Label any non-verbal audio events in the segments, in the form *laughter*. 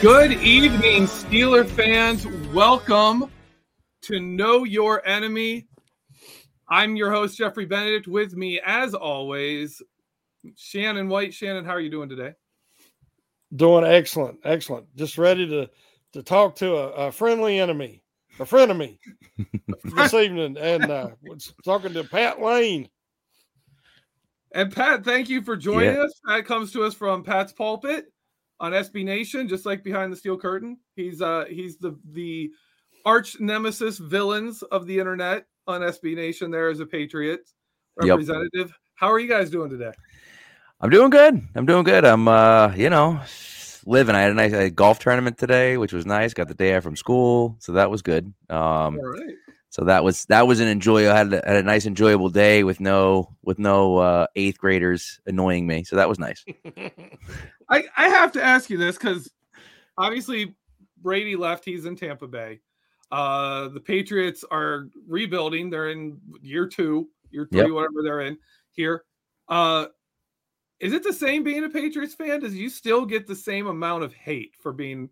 Good evening, Steeler fans. Welcome to Know Your Enemy. I'm your host, Jeffrey Benedict. With me, as always, Shannon White. Shannon, how are you doing today? Doing excellent, excellent. Just ready to to talk to a, a friendly enemy, a friend of me this evening, and uh, was talking to Pat Lane. And Pat, thank you for joining Yeah. us. Pat comes to us from Pat's pulpit on SB Nation, just like behind the steel curtain. He's uh he's the the arch nemesis villains of the internet on SB Nation. There as a Patriot Yep. representative. How are you guys doing today? I'm doing good. I'm doing good. I'm uh, you know, living. I had a nice a golf tournament today, which was nice. Got the day off from school, so that was good. Um, All right. So that was that was an enjoyable. I had a, had a nice enjoyable day with no with no uh, eighth graders annoying me. So that was nice. *laughs* I, I have to ask you this because obviously Brady left. He's in Tampa Bay. Uh, the Patriots are rebuilding. They're in year two, year three, Yep. whatever they're in here. Uh, is it the same being a Patriots fan? Does you still get the same amount of hate for being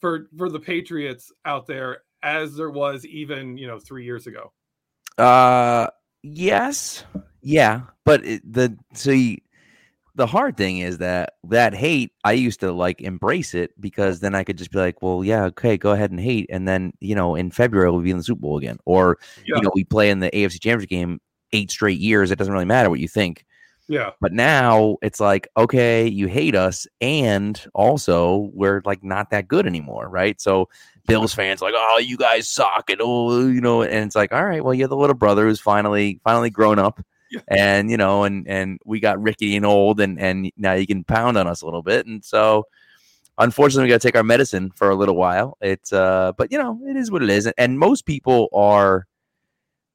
for for the Patriots out there as there was even you know three years ago? Uh, yes, yeah, but it, the see, the hard thing is that that hate I used to like embrace it because then I could just be like, well, yeah, okay, go ahead and hate, and then you know in February we'll be in the Super Bowl again, or Yeah. you know we play in the AFC Championship game eight straight years. It doesn't really matter what you think. Yeah, But now it's like, okay, you hate us, and also we're like not that good anymore, right? So Bills fans like, oh, you guys suck, and oh, you know, and it's like, all right, well, you're the little brother who's finally finally grown up, Yeah. and you know, and and we got Ricky and old, and and now you can pound on us a little bit, and so. Unfortunately, we got to take our medicine for a little while. It's uh, but you know, it is what it is, and most people are,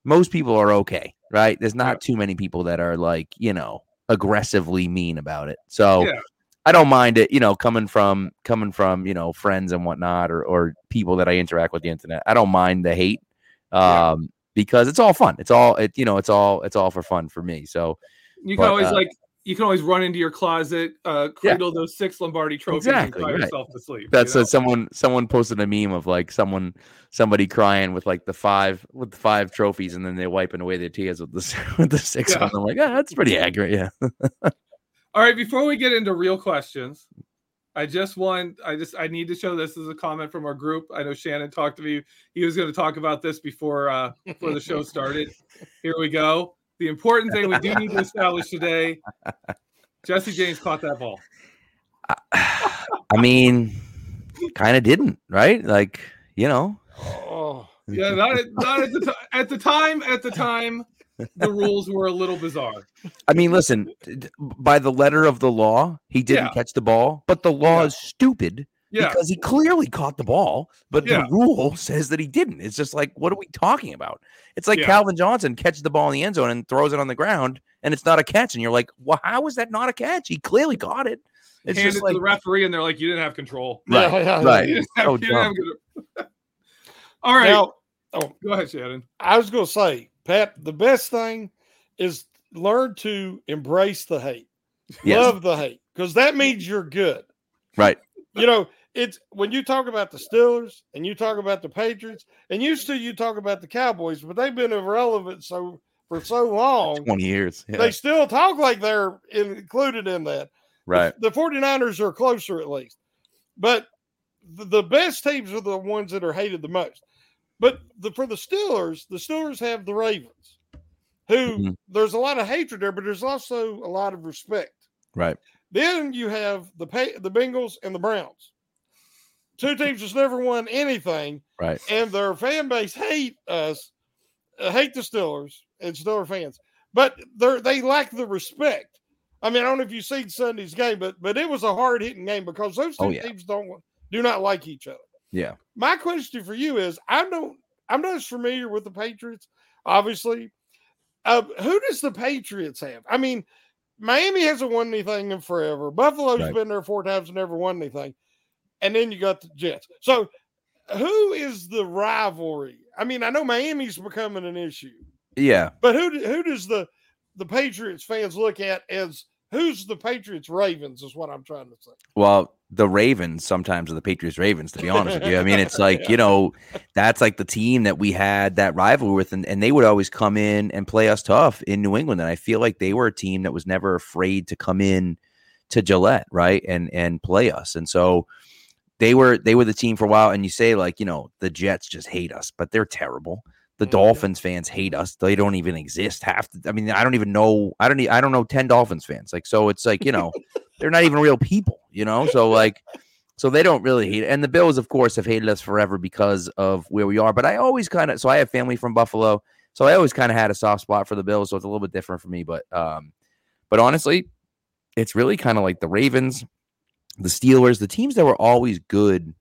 most people are okay, right? There's not too many people that are like, you know, aggressively mean about it. So Yeah. I don't mind it, you know, coming from coming from, you know, friends and whatnot or or people that I interact with the internet. I don't mind the hate. Yeah. Um because it's all fun. It's all it you know, it's all it's all for fun for me. So you can But, always uh, like you can always run into your closet, uh, Yeah. cradle those six Lombardi trophies, Exactly, and cry right. yourself to sleep. that's you know? someone someone posted a meme of like someone somebody crying with like the five with the five trophies and then they're wiping away their tears with the *laughs* with the six Yeah. I'm like, ah, that's pretty *laughs* accurate, yeah. *laughs* All right, before we get into real questions, I just want I just I need to show this as a comment from our group. I know Shannon talked to me. He was going to talk about this before uh before the show *laughs* started. Here we go. The important thing we do need to establish today. Jesse James caught that ball. I mean, kind of didn't, right? Like, you know. Oh, Yeah, not at, not at the time. At the time, at the time, the rules were a little bizarre. I mean, listen, d- d- by the letter of the law, he didn't Yeah. catch the ball, but the law Yeah. is stupid Yeah, because he clearly caught the ball, but Yeah. the rule *laughs* says that he didn't. It's just like, what are we talking about? It's like Yeah. Calvin Johnson catches the ball in the end zone and throws it on the ground, and it's not a catch. And you're like, well, how is that not a catch? He clearly caught it. It's handed just to like, the referee, and they're like, "You didn't have control." right, Yeah, yeah, right. *laughs* You didn't have, So you have *laughs* All right, Now, oh, go ahead, Shannon. I was going to say, Pat, the best thing is learn to embrace the hate, Yes, love the hate, because that means you're good. right. You know, it's when you talk about the Steelers and you talk about the Patriots, and used to you talk about the Cowboys, but they've been irrelevant so for so long. 20 years. Yeah, They still talk like they're included in that. right. The 49ers are closer at least. But the, the best teams are the ones that are hated the most. But the, for the Steelers, the Steelers have the Ravens, who Mhm. there's a lot of hatred there, but there's also a lot of respect. Right. Then you have the pay, the Bengals and the Browns, two teams that's never won anything, Right. and their fan base hate us, uh, hate the Steelers and Steeler fans, but they they lack the respect. I mean, I don't know if you've seen Sunday's game, but but it was a hard hitting game because those two Oh, yeah. teams don't do not like each other. Yeah. My question for you is: I don't, I'm not as familiar with the Patriots, obviously. Uh, who does the Patriots have? I mean, Miami hasn't won anything in forever. Buffalo's Right. been there four times and never won anything, and then you got the Jets. So, who is the rivalry? I mean, I know Miami's becoming an issue, Yeah. but who who does the the Patriots fans look at as who's the Patriots Ravens? Is what I'm trying to say. Well, the Ravens sometimes are the Patriots Ravens, to be honest with you. I mean, it's like, you know, that's like the team that we had that rivalry with, and, and they would always come in and play us tough in New England. And I feel like they were a team that was never afraid to come in to Gillette, right? And and play us. And so they were they were the team for a while. And you say, like, you know, the Jets just hate us, but they're terrible. The Mhm. Dolphins fans hate us. They don't even exist. Half the, I mean, I don't even know. I don't. I don't know ten Dolphins fans. Like, so it's like you know, *laughs* they're not even real people. You know, so like, so they don't really hate it. And the Bills, of course, have hated us forever because of where we are. But I always kind of. So I have family from Buffalo, so I always kind of had a soft spot for the Bills. So it's a little bit different for me. But um, but honestly, it's really kind of like the Ravens, the Steelers, the teams that were always good.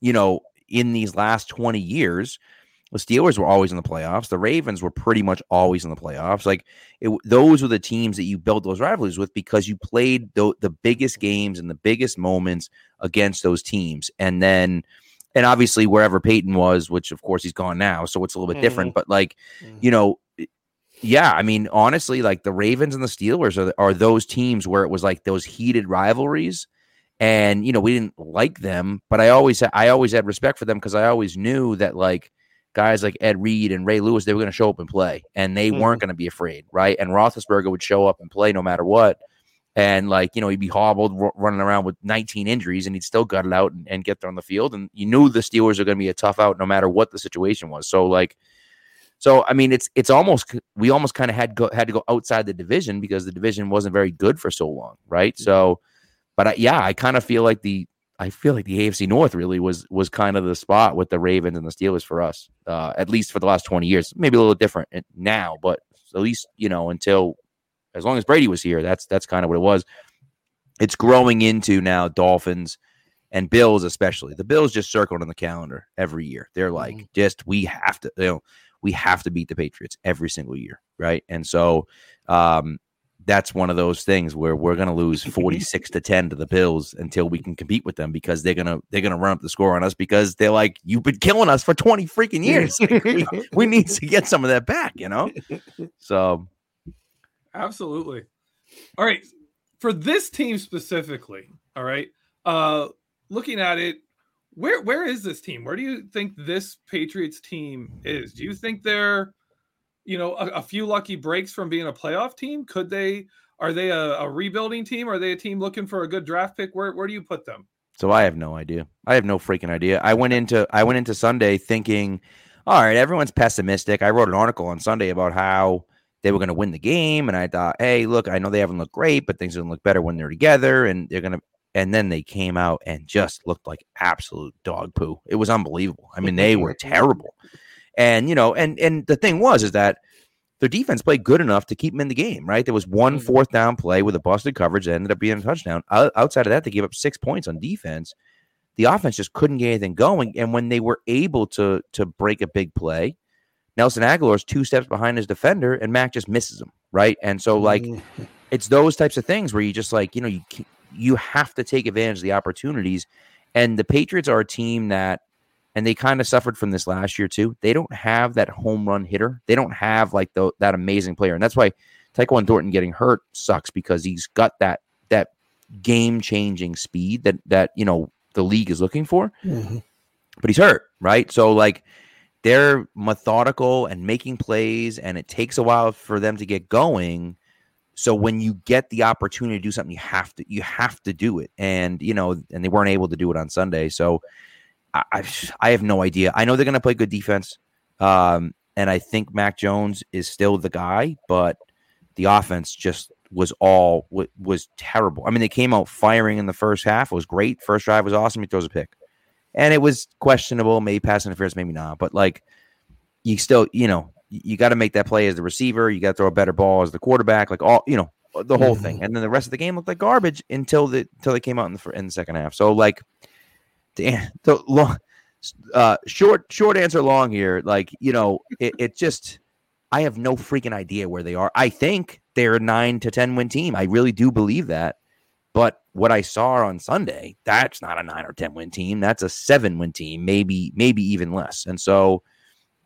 You know, in these last twenty years the Steelers were always in the playoffs. The Ravens were pretty much always in the playoffs. Like it, those were the teams that you built those rivalries with because you played the, the biggest games and the biggest moments against those teams. And then, and obviously wherever Peyton was, which of course he's gone now, so it's a little bit mm-hmm. different. But like, mm-hmm. you know, yeah, I mean, honestly, like the Ravens and the Steelers are are those teams where it was like those heated rivalries, and you know we didn't like them, but I always I always had respect for them because I always knew that like guys like Ed Reed and Ray Lewis they were going to show up and play, and they weren't mm-hmm. going to be afraid, right? And Roethlisberger would show up and play no matter what, and like you know he'd be hobbled r- running around with 19 injuries, and he'd still gut it out and, and get there on the field, and you knew the Steelers are going to be a tough out no matter what the situation was. So like. So I mean, it's it's almost we almost kind of had go, had to go outside the division because the division wasn't very good for so long, right? So, but I, yeah, I kind of feel like the I feel like the AFC North really was was kind of the spot with the Ravens and the Steelers for us, uh, at least for the last twenty years. Maybe a little different now, but at least you know until as long as Brady was here, that's that's kind of what it was. It's growing into now Dolphins and Bills, especially the Bills, just circled on the calendar every year. They're like, just we have to, you know, we have to beat the Patriots every single year, right? And so, um, that's one of those things where we're going to lose 46 to 10 to the Bills until we can compete with them because they're going to they're going to run up the score on us because they're like you've been killing us for 20 freaking years. We, we need to get some of that back, you know? *laughs* So, Absolutely. All right. For this team specifically, all right. Uh looking at it, where where is this team? Where do you think this Patriots team is? Do you think they're, you know, a, a few lucky breaks from being a playoff team? Could they Are they a, a rebuilding team? Are they a team looking for a good draft pick? Where where do you put them? So I have no idea. I have no freaking idea. I went into I went into Sunday thinking, all right, everyone's pessimistic. I wrote an article on Sunday about how they were going to win the game, and I thought, hey, look, I know they haven't looked great, but things are going to look better when they're together, and they're going to. And then they came out and just looked like absolute dog poo. It was unbelievable. I mean, they were terrible. And you know, and and the thing was is that their defense played good enough to keep them in the game, right? There was one Mhm. down play with a busted coverage that ended up being a touchdown. Outside of that, they gave up six points on defense. The offense just couldn't get anything going. And when they were able to to break a big play, Nelson Agholor is two steps behind his defender, and Mac just misses him, right? And so like Mhm. *laughs* it's those types of things where you just like you know you you have to take advantage of the opportunities and the patriots are a team that and they kind of suffered from this last year too they don't have that home run hitter they don't have like the, that amazing player and that's why Tyquan Thornton getting hurt sucks because he's got that that game changing speed that that you know the league is looking for Mhm. but he's hurt, right? So like they're methodical and making plays, and it takes a while for them to get going. So when you get the opportunity to do something, you have to you have to do it, and you know, and they weren't able to do it on Sunday. So I I, I have no idea. I know they're going to play good defense, um, and I think Mac Jones is still the guy, but the offense just was all wa- was terrible. I mean, they came out firing in the first half. It was great. First drive was awesome. He throws a pick and it was questionable, maybe pass interference, maybe not. But like, you still, you know, you, you got to make that play as the receiver. You got to throw a better ball as the quarterback. Like all, you know, the whole thing. And then the rest of the game looked like garbage until the until they came out in the in the second half. So like, *laughs* the long, uh, short short answer long here. Like you know, it, it just. I have no freaking idea where they are. I think they're a nine to ten win team. I really do believe that. But what I saw on Sunday, that's not a nine or ten win team. That's a seven win team, maybe maybe even less. And so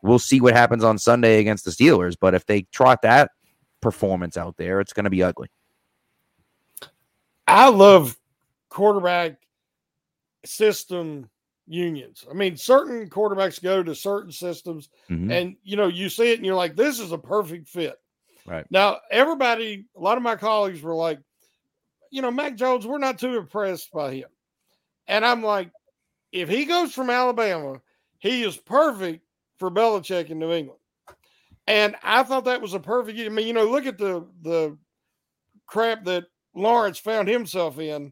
we'll see what happens on Sunday against the Steelers. But if they trot that performance out there, it's going to be ugly. I love quarterback system unions. I mean, certain quarterbacks go to certain systems, Mhm. and you know, you see it and you're like, this is a perfect fit. Right. Now, everybody, a lot of my colleagues were like, you know, Mac Jones, we're not too impressed by him. And I'm like, if he goes from Alabama, he is perfect for Belichick in New England. And I thought that was a perfect. I mean, you know, look at the the crap that Lawrence found himself in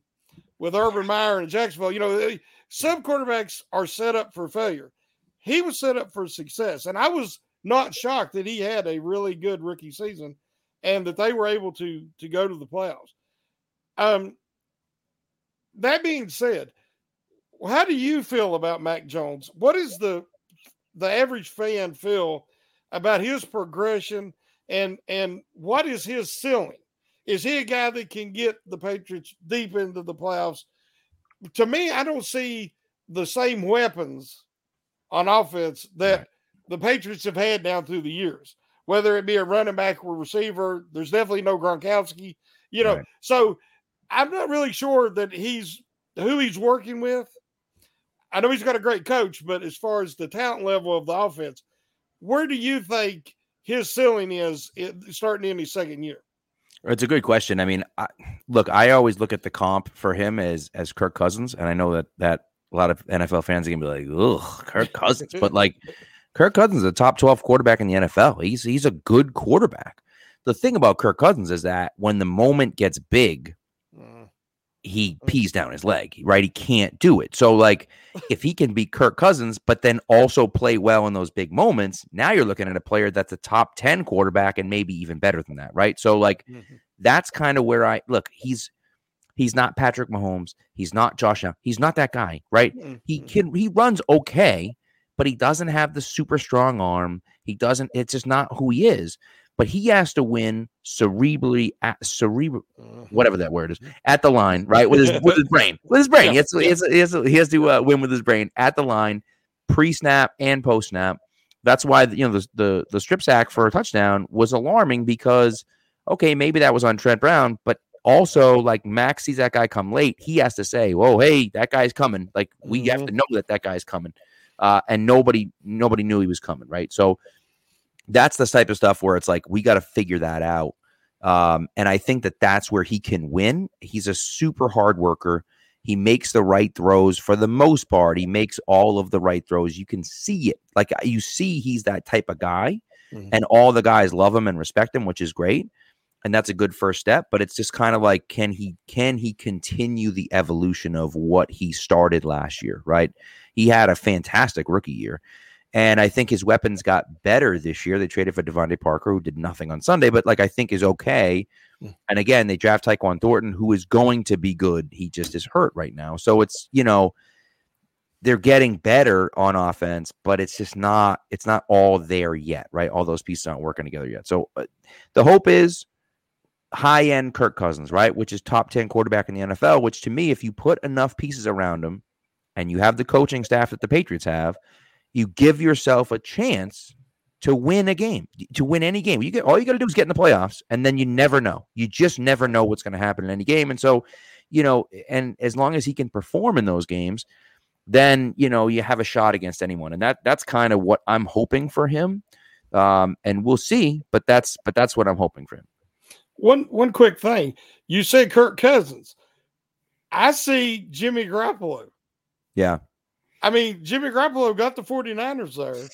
with Urban Meyer and Jacksonville. You know, some quarterbacks are set up for failure. He was set up for success, and I was not shocked that he had a really good rookie season, and that they were able to to go to the playoffs. Um, that being said, how do you feel about Mac Jones? What is the the average fan feel about his progression and and what is his ceiling? Is he a guy that can get the Patriots deep into the playoffs? To me, I don't see the same weapons on offense that the Patriots have had down through the years. Whether it be a running back or receiver, there's definitely no Gronkowski. You know, Right. so I'm not really sure that he's who he's working with. I know he's got a great coach, but as far as the talent level of the offense, where do you think his ceiling is starting in his second year? It's a good question. I mean, I, look, I always look at the comp for him as as Kirk Cousins, and I know that that a lot of NFL fans are gonna be like, "Ugh, Kirk *laughs* Cousins," but like, Kirk Cousins is a top twelve quarterback in the NFL. He's he's a good quarterback. The thing about Kirk Cousins is that when the moment gets big, he mm. pees down his leg, right? He can't do it. So, like, if he can be Kirk Cousins, but then also play well in those big moments, now you're looking at a player that's a top 10 quarterback and maybe even better than that, right? So, like, mm-hmm. that's kind of where I look. He's he's not Patrick Mahomes. He's not Josh Allen. He's not that guy, right? Mm, he mm-hmm. can he runs okay, but he doesn't have the super strong arm. He doesn't. It's just not who he is. But he has to win cerebrally, at, cerebral, whatever that word is, at the line, right? With his *laughs* with his brain, with his brain. He has to, he has he has to, he has to uh, win with his brain at the line, pre snap and post snap. That's why you know the, the the strip sack for a touchdown was alarming because okay, maybe that was on Trent Brown, but also like Max sees that guy come late, he has to say, "Whoa, hey, that guy's coming!" Like we have to know that that guy's coming, uh, and nobody nobody knew he was coming, right? So that's the type of stuff where it's like we got to figure that out. Um, and I think that that's where he can win. He's a super hard worker. He makes the right throws for the most part. He makes all of the right throws. You can see it. Like you see, he's that type of guy, Mhm. and all the guys love him and respect him, which is great. And that's a good first step. But it's just kind of like, can he can he continue the evolution of what he started last year? Right. He had a fantastic rookie year. And I think his weapons got better this year. They traded for DeVante Parker, who did nothing on Sunday, but like I think is okay. Mm. And again, they draft Tyquan Thornton, who is going to be good. He just is hurt right now. So it's, you know, they're getting better on offense, but it's just not, it's not all there yet, right? All those pieces aren't working together yet. So uh, the hope is high end Kirk Cousins, right? Which is top 10 quarterback in the NFL, which to me, if you put enough pieces around him and you have the coaching staff that the Patriots have, you give yourself a chance to win a game, to win any game. You get all you got to do is get in the playoffs, and then you never know. You just never know what's going to happen in any game. And so, you know, and as long as he can perform in those games, then you know you have a shot against anyone. And that that's kind of what I'm hoping for him. Um, and we'll see, but that's but that's what I'm hoping for him. One one quick thing. You said Kirk Cousins. I see Jimmy Garoppolo. Yeah, I mean, Jimmy Garoppolo got the 49ers there,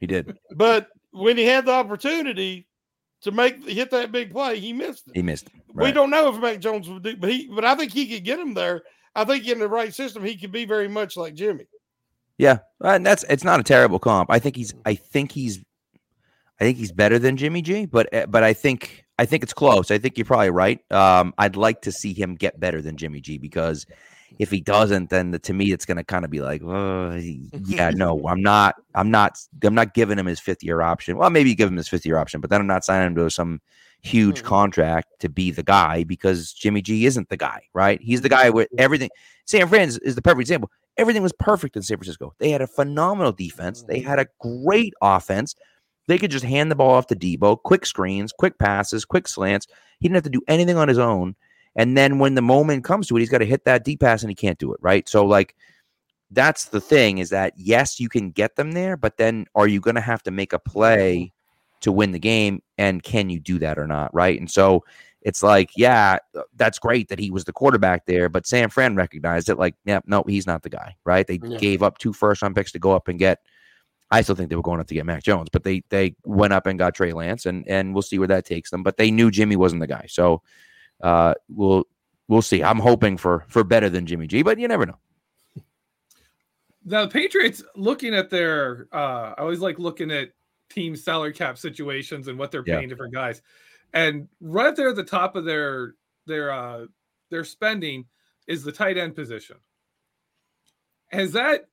he did. but when he had the opportunity to make hit that big play, he missed it. He missed. We Right. don't know if Mac Jones would do, but he but I think he could get him there. I think in the right system, he could be very much like Jimmy. Yeah, and that's it's not a terrible comp. I think he's I think he's I think he's better than Jimmy G, but uh, but I think I think it's close. I think you're probably right. Um, I'd like to see him get better than Jimmy G because if he doesn't, then the, to me it's going to kind of be like, uh, yeah, *laughs* no, I'm not, I'm not, I'm not giving him his fifth year option. Well, maybe give him his fifth year option, but then I'm not signing him to some huge Mhm. contract to be the guy because Jimmy G isn't the guy, right? He's the guy with everything. San Fran is, is the perfect example. Everything was perfect in San Francisco. They had a phenomenal defense. They had a great offense. They could just hand the ball off to Deebo, quick screens, quick passes, quick slants. He didn't have to do anything on his own. And then when the moment comes to it, he's got to hit that deep pass and he can't do it, right? So like that's the thing is that yes, you can get them there, but then are you going to have to make a play to win the game and can you do that or not, right? And so it's like, yeah, that's great that he was the quarterback there, but San Fran recognized it like, yeah, no, he's not the guy, right? They Yeah. gave up two first round picks to go up and get I still think they were going up to get Mac Jones, but they they went up and got Trey Lance, and and we'll see where that takes them. But they knew Jimmy wasn't the guy, so uh, we'll we'll see. I'm hoping for for better than Jimmy G, but you never know. Now the Patriots looking at their uh I always like looking at team salary cap situations and what they're Yeah. paying different guys. And right there at the top of their their uh their spending is the tight end position. Has that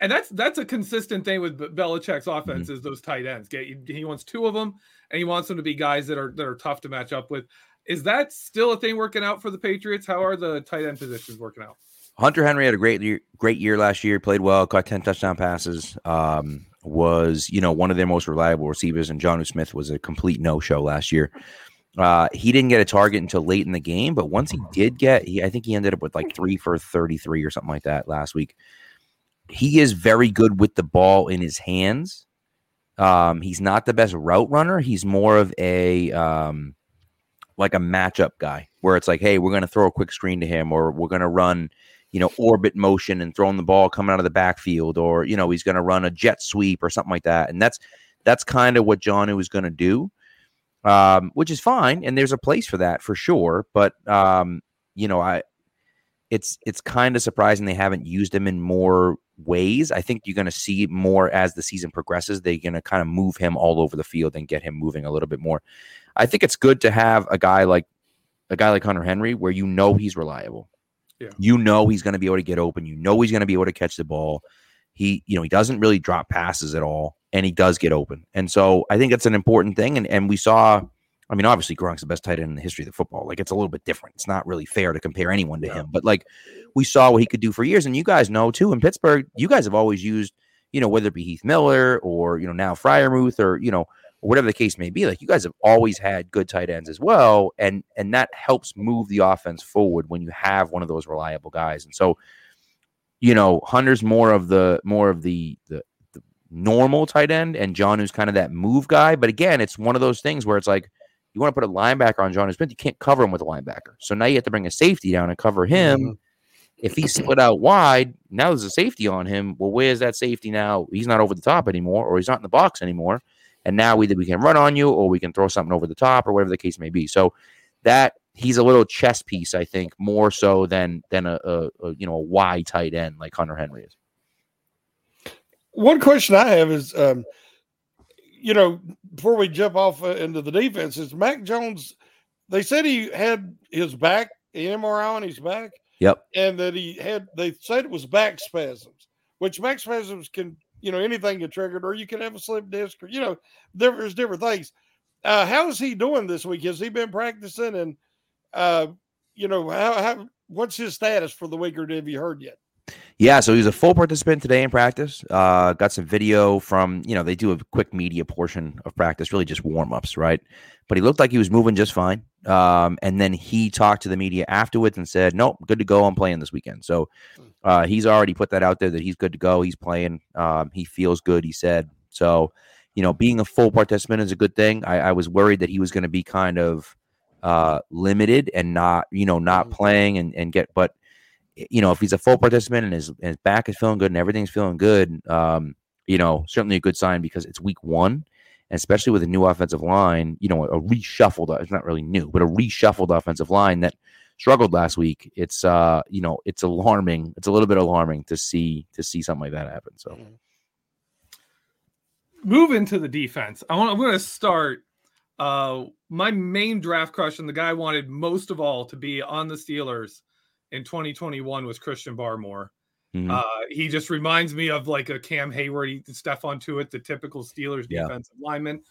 and that's that's a consistent thing with Be- Belichick's offense is those tight ends. Get he wants two of them and he wants them to be guys that are that are tough to match up with. Is that still a thing working out for the Patriots? How are the tight end positions working out? Hunter Henry had a great year, great year last year. Played well, caught ten touchdown passes. Um, was you know one of their most reliable receivers, and John Smith was a complete no show last year. Uh, he didn't get a target until late in the game, but once he did get, he I think he ended up with like three for thirty three or something like that last week. He is very good with the ball in his hands. Um, he's not the best route runner. He's more of a um, like a matchup guy, where it's like, hey, we're going to throw a quick screen to him, or we're going to run you know, orbit motion and throwing the ball coming out of the backfield, or you know, he's going to run a jet sweep or something like that. And that's that's kind of what John was going to do, um, which is fine, and there's a place for that for sure. But um, you know, I it's it's kind of surprising they haven't used him in more ways. I think you're going to see more as the season progresses. They're going to kind of move him all over the field and get him moving a little bit more. I think it's good to have a guy like a guy like Hunter Henry where you know he's reliable. Yeah. You know he's going to be able to get open. You know he's going to be able to catch the ball. He, you know, he doesn't really drop passes at all, and he does get open. And so I think that's an important thing. And and we saw, I mean, obviously Gronk's the best tight end in the history of the football. Like it's a little bit different. It's not really fair to compare anyone to him. But like we saw what he could do for years, and you guys know too in Pittsburgh, you guys have always used, you know, whether it be Heath Miller or you know now Freiermuth or you know whatever the case may be. Like you guys have always had good tight ends as well, and and that helps move the offense forward when you have one of those reliable guys. And so, you know, Hunter's more of the more of the the, the normal tight end, and John who's kind of that move guy. But again, it's one of those things where it's like You want to put a linebacker on John Smith, you can't cover him with a linebacker. So now you have to bring a safety down and cover him. Mm-hmm. If he's split out wide, now there's a safety on him. Well, where's that safety now? He's not over the top anymore, or he's not in the box anymore. And now either we can run on you or we can throw something over the top or whatever the case may be. So that he's a little chess piece, I think, more so than than a, a, a you know a wide tight end like Hunter Henry is. One question I have is, um, you know, before we jump off uh, into the defense, is Mac Jones? They said he had his back, the MRI on his back, Yep. and that he had. They said it was back spasms, which back spasms can, you know, anything get triggered, or you can have a slip disc, or you know, there- there's different things. Uh, how is he doing this week? Has he been practicing? And uh, you know, how, how what's his status for the week, or have you heard yet? Yeah, so he was a full participant today in practice. Uh, got some video from, you know, they do a quick media portion of practice, really just warm ups, right? But he looked like he was moving just fine. Um, and then he talked to the media afterwards and said, nope, good to go. I'm playing this weekend. So uh, he's already put that out there that he's good to go. He's playing. Um, he feels good, he said. So, you know, being a full participant is a good thing. I, I was worried that he was going to be kind of uh, limited and not, you know, not playing and, and get, but you know, if he's a full participant and his, his back is feeling good and everything's feeling good, um, you know, certainly a good sign because it's week one, and especially with a new offensive line, you know, a reshuffled, it's not really new, but a reshuffled offensive line that struggled last week. It's, uh, you know, it's alarming. It's a little bit alarming to see, to see something like that happen. So, move into the defense. I want. I'm going to start. Uh, my main draft crush and the guy I wanted most of all to be on the Steelers in 2021 was Christian Barmore. mhm. Uh, he just reminds me of like a Cam Hayward, Stephon Tuitt, the typical Steelers Yeah. defensive lineman.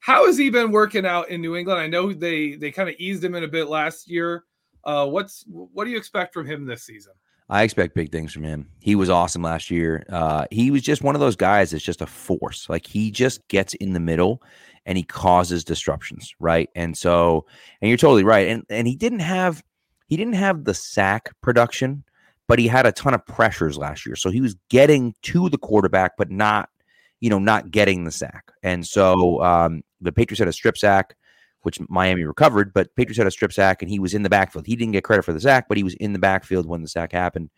How has he been working out in New England? I know they they kind of eased him in a bit last year. Uh, what's what do you expect from him this season? I expect big things from him. He was awesome last year. Uh, he was just one of those guys that's just a force. Like he just gets in the middle and he causes disruptions, right? And so, and you're totally right. And and he didn't have he didn't have the sack production, but he had a ton of pressures last year. So he was getting to the quarterback, but not, you know, not getting the sack. And so um, the Patriots had a strip sack, which Miami recovered, but Patriots had a strip sack and he was in the backfield. He didn't get credit for the sack, but he was in the backfield when the sack happened,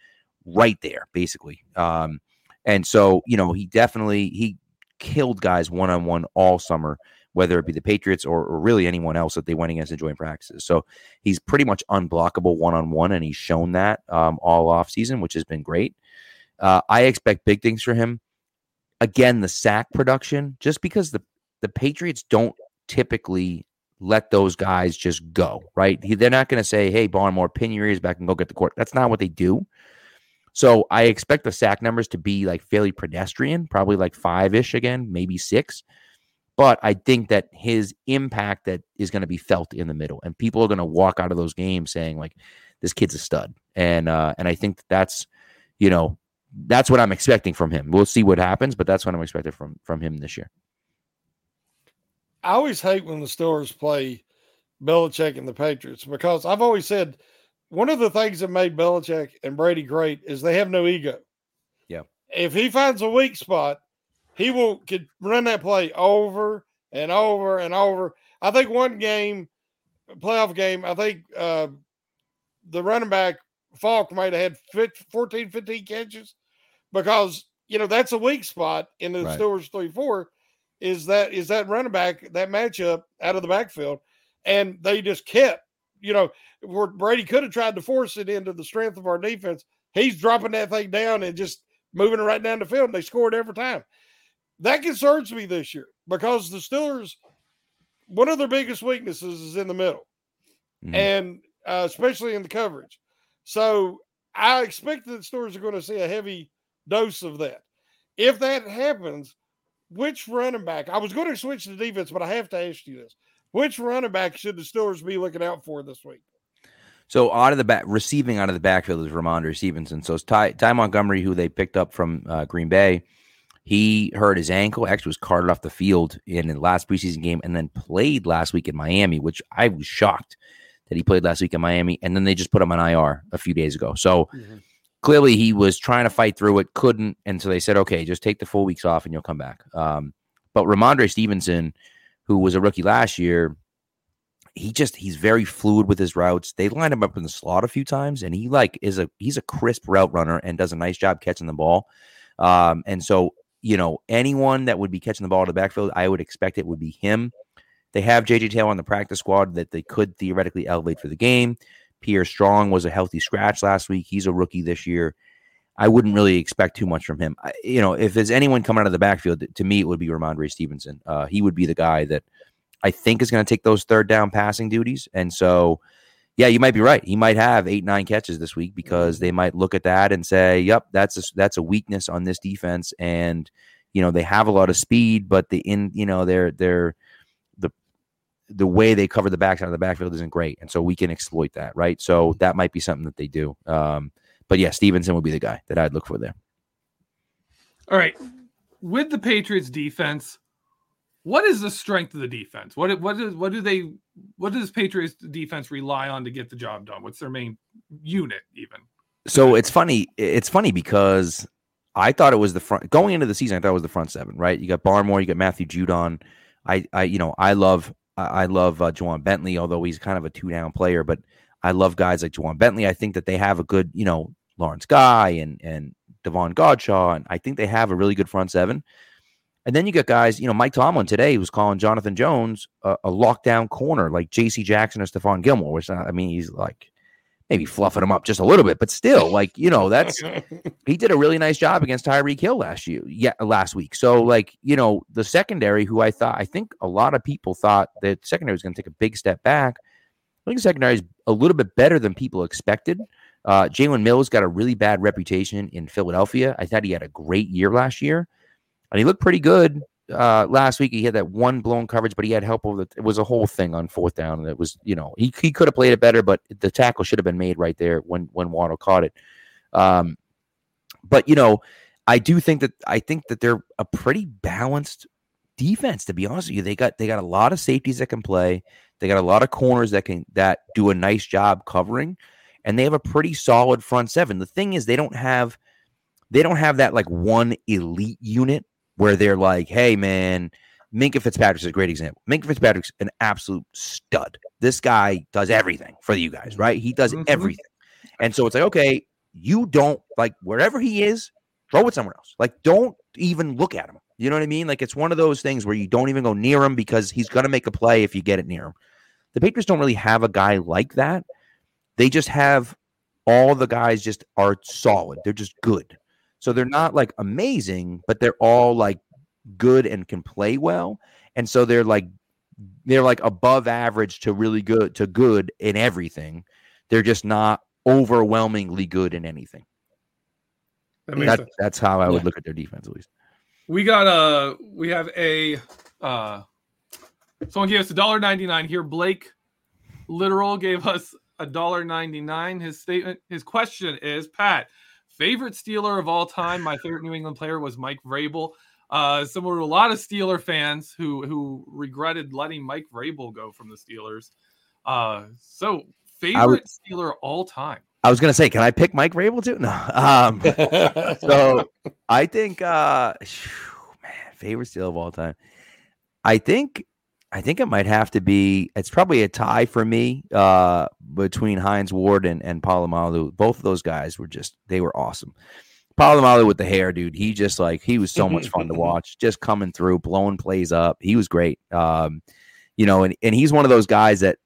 right there, basically. Um, and so, you know, he definitely he killed guys one on one all summer, whether it be the Patriots or, or really anyone else that they went against in joint practices. So he's pretty much unblockable one on one, and he's shown that um, all off season, which has been great. Uh, I expect big things for him. Again, the sack production, just because the the Patriots don't typically let those guys just go, right? He- They're not going to say, "Hey, Barmore, pin your ears back and go get the court." That's not what they do. So I expect the sack numbers to be like fairly pedestrian, probably like five ish again, maybe six. But I think that his impact that is going to be felt in the middle, and people are going to walk out of those games saying like, "This kid's a stud," and uh, and I think that that's, you know, that's what I'm expecting from him. We'll see what happens, but that's what I'm expecting from from him this year. I always hate when the Steelers play Belichick and the Patriots because I've always said one of the things that made Belichick and Brady great is they have no ego. Yeah. If he finds a weak spot, he will could run that play over and over and over. I think one game, playoff game, I think uh, the running back Faulk might have had 15, 14, 15 catches because you know that's a weak spot in the Right. Steelers three four is that is that running back that matchup out of the backfield, and they just kept you know where Brady could have tried to force it into the strength of our defense. He's dropping that thing down and just moving it right down the field, and they scored every time. That concerns me this year because the Steelers, one of their biggest weaknesses is in the middle, Mhm. and uh, especially in the coverage. So I expect that the Steelers are going to see a heavy dose of that. If that happens, which running back? I was going to switch to defense, but I have to ask you this: Which running back should the Steelers be looking out for this week? So out of the back, receiving out of the backfield is Rhamondre Stevenson. So it's Ty, Ty Montgomery, who they picked up from uh, Green Bay. He hurt his ankle. Actually, was carted off the field in the last preseason game, and then played last week in Miami, which I was shocked that he played last week in Miami. And then they just put him on IR a few days ago. So clearly, he was trying to fight through it, couldn't, and so they said, "Okay, just take the full weeks off, and you'll come back." Um, but Rhamondre Stevenson, who was a rookie last year, he just he's very fluid with his routes. They line him up in the slot a few times, and he like is a he's a crisp route runner and does a nice job catching the ball. Um, and so you know anyone that would be catching the ball to the backfield, I would expect it would be him. They have JJ Taylor on the practice squad that they could theoretically elevate for the game. Pierre Strong was a healthy scratch last week. He's a rookie this year. I wouldn't really expect too much from him. I, you know, if there's anyone coming out of the backfield, to me, it would be Rhamondre Stevenson. Uh, he would be the guy that I think is going to take those third down passing duties. And so, yeah, you might be right. He might have eight, nine catches this week because they might look at that and say, "Yep, that's a, that's a weakness on this defense." And you know, they have a lot of speed, but the in you know they're they're the the way they cover the backside of the backfield isn't great, and so we can exploit that, right? So that might be something that they do. Um, but yeah, Stevenson would be the guy that I'd look for there. All right, with the Patriots defense, what is the strength of the defense? What what is what do they what does Patriots defense rely on to get the job done? What's their main unit even? So it's funny. It's funny because I thought it was the front going into the season. I thought it was the front seven, right? You got Barmore, you got Matthew Judon. I, I, you know, I love, I love uh, Ja'Whaun Bentley, although he's kind of a two down player. But I love guys like Ja'Whaun Bentley. I think that they have a good, you know, Lawrence Guy and and Davon Godchaux, and I think they have a really good front seven. And then you get guys, you know, Mike Tomlin today was calling Jonathan Jones a, a lockdown corner like J.C. Jackson or Stephon Gilmore, which I mean, he's like maybe fluffing him up just a little bit, but still, like you know, that's *laughs* he did a really nice job against Tyreek Hill last year, yeah, last week. So like you know, the secondary, who I thought, I think a lot of people thought that secondary was going to take a big step back. I think the secondary is a little bit better than people expected. Uh, Jalen Mills got a really bad reputation in Philadelphia. I thought he had a great year last year, and he looked pretty good uh, last week. He had that one blown coverage, but he had help over the. It was a whole thing on fourth down, and it was you know he he could have played it better, but the tackle should have been made right there when when Waddle caught it. Um, but you know, I do think that I think that they're a pretty balanced defense. To be honest with you, they got they got a lot of safeties that can play. They got a lot of corners that can that do a nice job covering and they have a pretty solid front seven. The thing is, they don't have they don't have that like one elite unit where they're like, hey man, Minkah Fitzpatrick's a great example. Minkah Fitzpatrick's an absolute stud. This guy does everything for you guys, right? He does Mhm. everything. And so it's like, okay, you don't like wherever he is, throw it somewhere else. Like, don't even look at him. You know what I mean? Like, it's one of those things where you don't even go near him because he's going to make a play if you get it near him. The Patriots don't really have a guy like that. They just have all the guys just are solid. They're just good. So they're not like amazing, but they're all like good and can play well. And so they're like they're like above average to really good to good in everything. They're just not overwhelmingly good in anything. That makes That, sense. that's how I would Yeah. look at their defense at least. We got a we have a uh someone gave us a dollar ninety nine here. Blake literal gave us a dollar ninety nine. His statement his question is Pat, favorite Steeler of all time. My favorite New England player was Mike Vrabel. Uh similar to a lot of Steeler fans who who regretted letting Mike Vrabel go from the Steelers. Uh so favorite Steeler all time. I was gonna say, can I pick Mike Rabel too? No. Um, *laughs* so I think uh man, favorite steal of all time. I think I think it might have to be it's probably a tie for me uh between Hines Ward and, and Polamalu. Both of those guys were just they were awesome. Polamalu with the hair, dude. He just like he was so much fun to *laughs* watch, just coming through, blowing plays up. He was great. Um, you know, and, and he's one of those guys that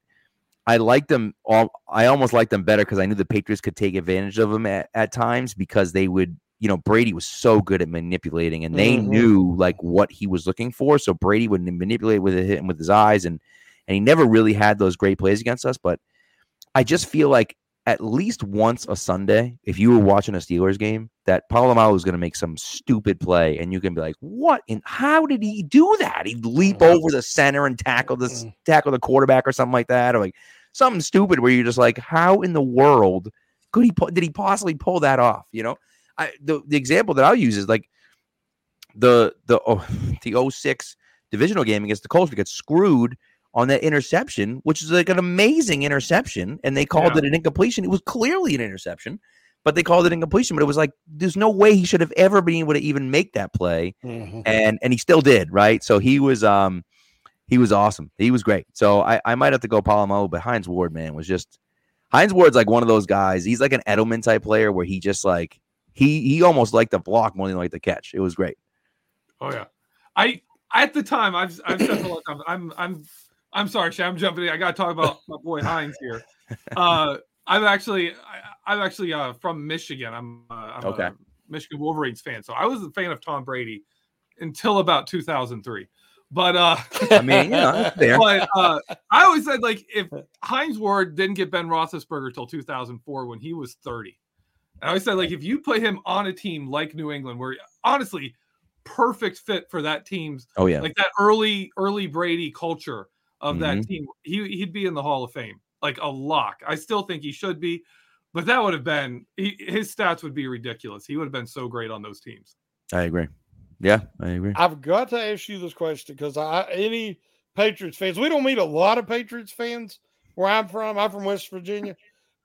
I liked them. All I almost liked them better because I knew the Patriots could take advantage of them at, at times because they would, you know, Brady was so good at manipulating, and they Mhm. knew like what he was looking for. So Brady would manipulate with him with his eyes, and and he never really had those great plays against us. But I just feel like at least once a Sunday, if you were watching a Steelers game, that Polamalu is going to make some stupid play, and you can be like, "What? And how did he do that? He'd leap over the center and tackle this tackle the quarterback or something like that, or like something stupid where you're just like, how in the world could he did he possibly pull that off? You know, I the, the example that I'll use is like the the oh, *laughs* the 06 divisional game against the Colts. We got screwed on that interception, which is like an amazing interception, and they called Yeah. it an incompletion. It was clearly an interception, but they called it an incompletion. But it was like there's no way he should have ever been able to even make that play Mhm. and and he still did right so he was um He was awesome. He was great. So I, I might have to go Palomo, but Hines Ward, man, was just Hines Ward's like one of those guys. He's like an Edelman type player where he just like he he almost liked the block more than like the catch. It was great. Oh yeah, I at the time I've I've said a lot of times I'm I'm I'm sorry, Shay, I'm jumping in. I got to talk about my boy Hines here. Uh, I'm actually I, I'm actually uh, from Michigan. I'm, uh, I'm Okay. a Michigan Wolverines fan, so I was a fan of Tom Brady until about 2003. But uh, I mean, yeah, *laughs* but uh, I always said like if Hines Ward didn't get Ben Roethlisberger till 2004 when he was 30, and I always said like if you put him on a team like New England, where honestly perfect fit for that team's Oh yeah. like that early early Brady culture of that Mhm. team, he he'd be in the Hall of Fame like a lock. I still think he should be, but that would have been he, his stats would be ridiculous. He would have been so great on those teams. I agree. Yeah, I agree. I've got to ask you this question because I any Patriots fans, we don't meet a lot of Patriots fans where I'm from. I'm from West Virginia.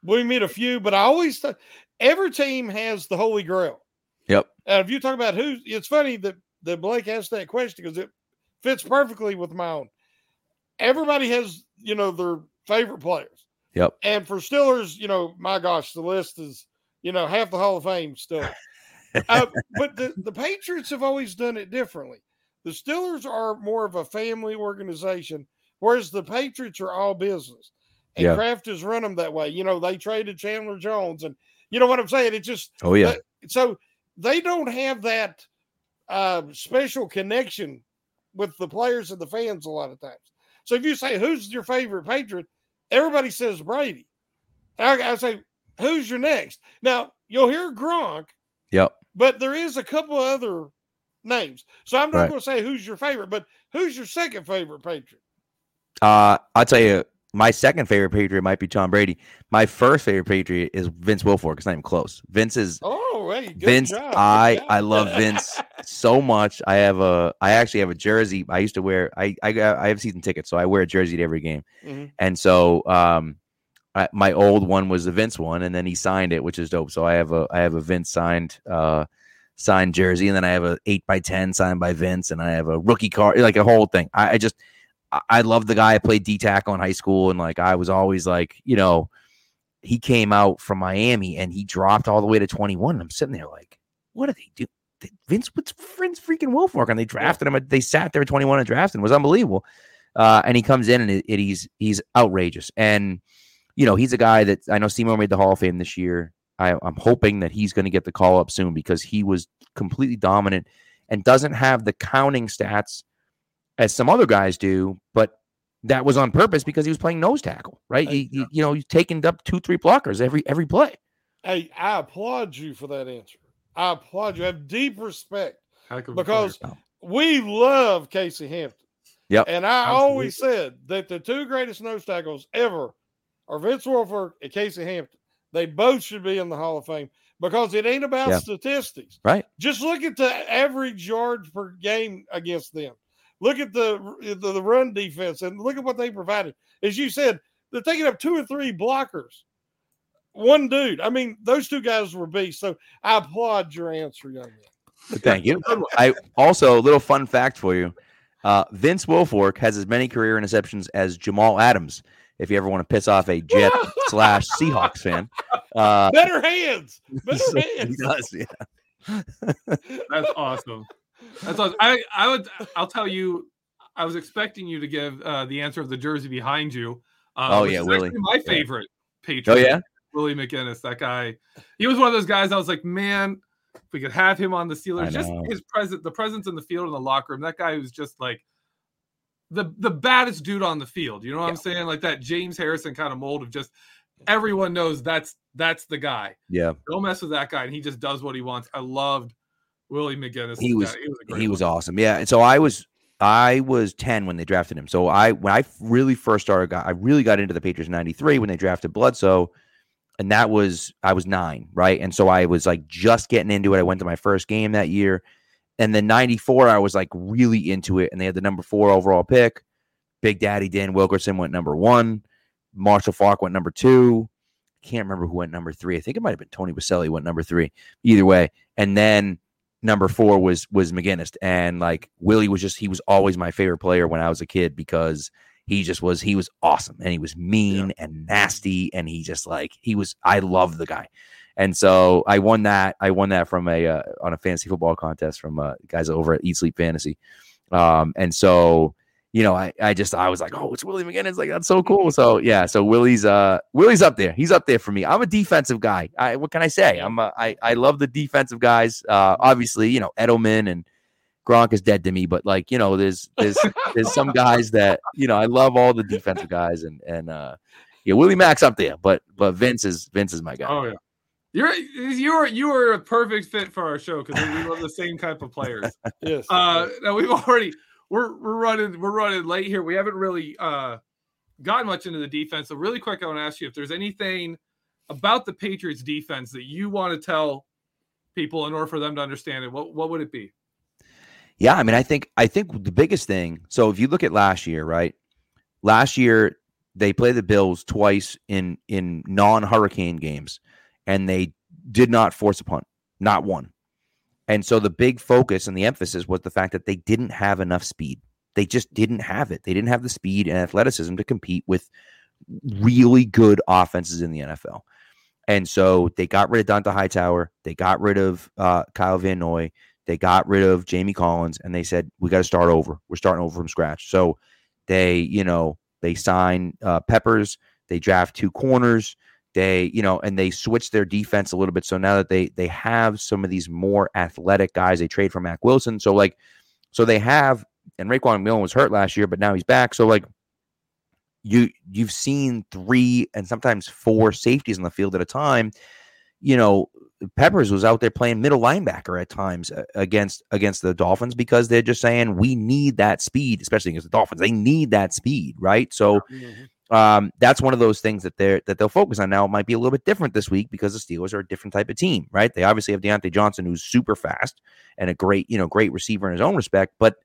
We meet a few, but I always th- every team has the holy grail. Yep. And if you talk about who, it's funny that that Blake asked that question because it fits perfectly with my own. Everybody has, you know, their favorite players. Yep. And for Steelers, you know, my gosh, the list is, you know, half the Hall of Fame still. uh, *laughs* but the, the Patriots have always done it differently. The Steelers are more of a family organization, whereas the Patriots are all business. And Yeah. Kraft has run them that way. You know, they traded Chandler Jones, and you know what I'm saying? It just Oh yeah. so they don't have that uh, special connection with the players and the fans a lot of times. So if you say who's your favorite Patriot, everybody says Brady. I, I say who's your next? Now you'll hear Gronk, Yep. but there is a couple other names. So I'm not Right. going to say who's your favorite, but who's your second favorite Patriot? Uh, I'll tell you, my second favorite Patriot might be Tom Brady. My first favorite Patriot is Vince Wilfork. It's not even close. Vince is Oh, hey, good Vince. job, I. I love Vince so much. I have a I actually have a jersey. I used to wear. I I I have season tickets, so I wear a jersey to every game. Mhm. And so um, I, my old one was the Vince one, and then he signed it, which is dope. So I have a I have a Vince signed uh signed jersey, and then I have a eight by ten signed by Vince, and I have a rookie card, like a whole thing. I, I just I, love the guy. I played D tackle in high school, and like I was always like, you know, he came out from Miami and he dropped all the way to twenty one. I'm sitting there like, what did they do? Vince, what's Vince freaking Wilfork? And they drafted him. They sat there at 21 and drafted him. It was unbelievable. Uh, and he comes in and it, it- he's he's outrageous. And you know, he's a guy that I know Seymour made the Hall of Fame this year. I, I'm hoping that he's going to get the call up soon because he was completely dominant and doesn't have the counting stats as some other guys do, but that was on purpose because he was playing nose tackle, right? He, he- you know, he's taking up two, three blockers every every play. Hey, I applaud you for that answer. I applaud you. I have deep respect Heck of a because we love Casey Hampton. Yep. And I always said that the two greatest nose tackles ever are Vince Wilfork and Casey Hampton. They both should be in the Hall of Fame because it ain't about Yeah. statistics. Right. Just look at the average yards per game against them. Look at the, the the run defense and look at what they provided. As you said, they're taking up two or three blockers. One dude. I mean, those two guys were beasts. So I applaud your answer, young man. Thank you. I also a little fun fact for you. Uh, Vince Wilfork has as many career interceptions as Jamal Adams. If you ever want to piss off a Jet *laughs* slash Seahawks fan, uh, Better hands. Better *laughs* he hands. does. Yeah. *laughs* That's awesome. That's awesome. I I would I'll tell you. I was expecting you to give uh, the answer of the jersey behind you. Uh, Oh, yeah, Willie. actually My Yeah. favorite Patriot. Oh yeah. Willie McGinest. That guy. He was one of those guys. I was like, man, if we could have him on the Steelers, just his presence, the presence in the field in the locker room. That guy who's just like the the baddest dude on the field. You know what I'm saying? Like that James Harrison kind of mold of just everyone knows that's that's the guy. Yeah. Don't mess with that guy, and he just does what he wants. I loved Willie McGinest. He was he was, he was awesome. Yeah. And so I was I was 10 when they drafted him. So I when I really first started got I really got into the Patriots in 93 when they drafted Bledsoe and that was I was 9, right? And so I was like just getting into it. I went to my first game that year. And then 94 I was like really into it and they had the number 4 overall pick. Big Daddy Dan Wilkinson went number 1. Marshall Faulk went number 2. Can't remember who went number 3. I think it might have been Tony Boselli went number 3. Either way. And then number four was was McGinest, and like Willie was just he was always my favorite player when I was a kid because he just was he was awesome and he was mean and nasty and he just like he was I loved the guy. And so I won that. I won that from a uh, on a fantasy football contest from uh, guys over at Eat Sleep Fantasy. Um, and so you know, I, I just I was like, oh, it's Willie McGinest. Like that's so *laughs* cool. So yeah, so Willie's uh Willie's up there. He's up there for me. I'm a defensive guy. I what can I say? I'm a, I I love the defensive guys. Uh, obviously, you know Edelman and Gronk is dead to me, but like you know, there's there's there's some guys that you know I love all the defensive guys and and uh yeah, Willie Mack's up there, but but Vince is Vince is my guy. Oh yeah. You're you're you are a perfect fit for our show because we love the same type of players. *laughs* Yes. Uh, now we've already we're we're running we're running late here. We haven't really uh gotten much into the defense. So really quick, I want to ask you if there's anything about the Patriots defense that you want to tell people in order for them to understand it. What what would it be? Yeah, I mean, I think I think the biggest thing. So if you look at last year, right? Last year they played the Bills twice in in non-hurricane games, and they did not force a punt, not one. And so the big focus and the emphasis was the fact that they didn't have enough speed. They just didn't have it. They didn't have the speed and athleticism to compete with really good offenses in the NFL. And so they got rid of Dont'a Hightower. They got rid of uh, Kyle Van Noy. They got rid of Jamie Collins, and they said we got to start over. We're starting over from scratch. So they, you know, they sign uh, Peppers. They draft two corners. They, you know, and they switch their defense a little bit. So now that they they have some of these more athletic guys, they trade for Mack Wilson. So like, so they have, and Raekwon McMillan was hurt last year, but now he's back. So like, you you've seen three and sometimes four safeties on the field at a time. You know, Peppers was out there playing middle linebacker at times uh, against against the Dolphins because they're just saying we need that speed, especially against the Dolphins. They need that speed, right? So um, that's one of those things that they're that they'll focus on. Now it might be a little bit different this week because the Steelers are a different type of team, right? They obviously have Diontae Johnson, who's super fast and a great, you know, great receiver in his own respect, but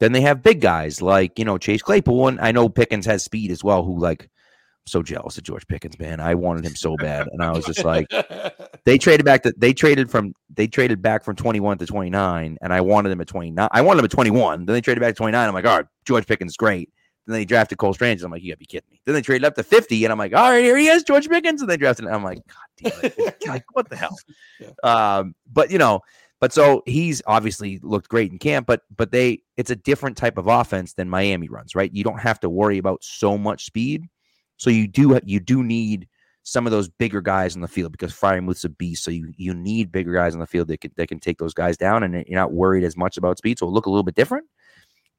then they have big guys like you know Chase Claypool, and I know Pickens has speed as well. Who like I'm so jealous of George Pickens, man. I wanted him so bad, and I was just like, *laughs* they traded back to they traded from they traded back from 21 to 29, and I wanted him at 29. I wanted him at 21. Then they traded back to 29. I'm like, all right, George Pickens is great. Then they drafted Cole Strange. I'm like, you gotta be kidding me. Then they traded up to 50, and I'm like, all right, here he is, George Pickens. And they drafted. Him. I'm like, God damn it, *laughs* *laughs* like what the hell? Um, but you know, but so he's obviously looked great in camp, but but they it's a different type of offense than Miami runs, right? You don't have to worry about so much speed. So you do you do need some of those bigger guys in the field because Freiermuth's a beast. So you you need bigger guys on the field that can that can take those guys down, and you're not worried as much about speed. So it'll look a little bit different.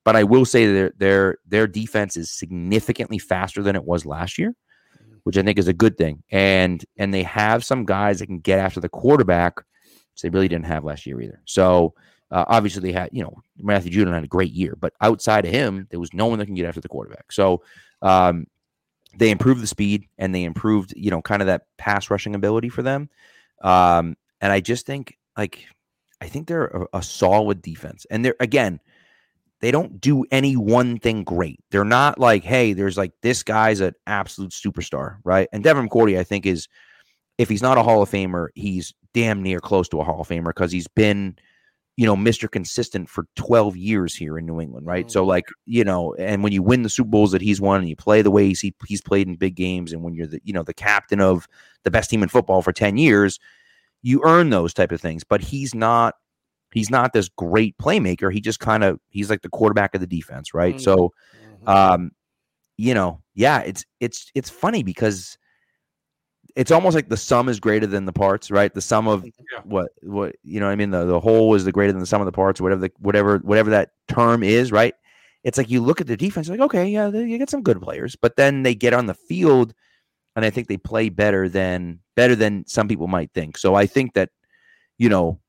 But I will say their their their defense is significantly faster than it was last year, which I think is a good thing. And and they have some guys that can get after the quarterback, which they really didn't have last year either. So uh, obviously they had you know Matthew Judon had a great year, but outside of him, there was no one that can get after the quarterback. So um, they improved the speed and they improved you know kind of that pass rushing ability for them. Um, and I just think like I think they're a, a solid defense, and they're again they don't do any one thing great. They're not like, hey, there's like this guy's an absolute superstar, right? And Devin McCourty, I think, is if he's not a Hall of Famer, he's damn near close to a Hall of Famer because he's been, you know, Mr. Consistent for 12 years here in New England, right? So mm-hmm. like, you know, and when you win the Super Bowls that he's won and you play the way he's he's played in big games, and when you're the, you know, the captain of the best team in football for 10 years, you earn those type of things. But he's not he's not this great playmaker. He just kind of he's like the quarterback of the defense, right? Mhm. So, um, you know, yeah, it's it's it's funny because it's almost like the sum is greater than the parts, right? The sum of what what you know, what I mean, the the whole is the greater than the sum of the parts, whatever the whatever whatever that term is, right? It's like you look at the defense, like okay, yeah, they, you get some good players, but then they get on the field, and I think they play better than better than some people might think. So I think that you know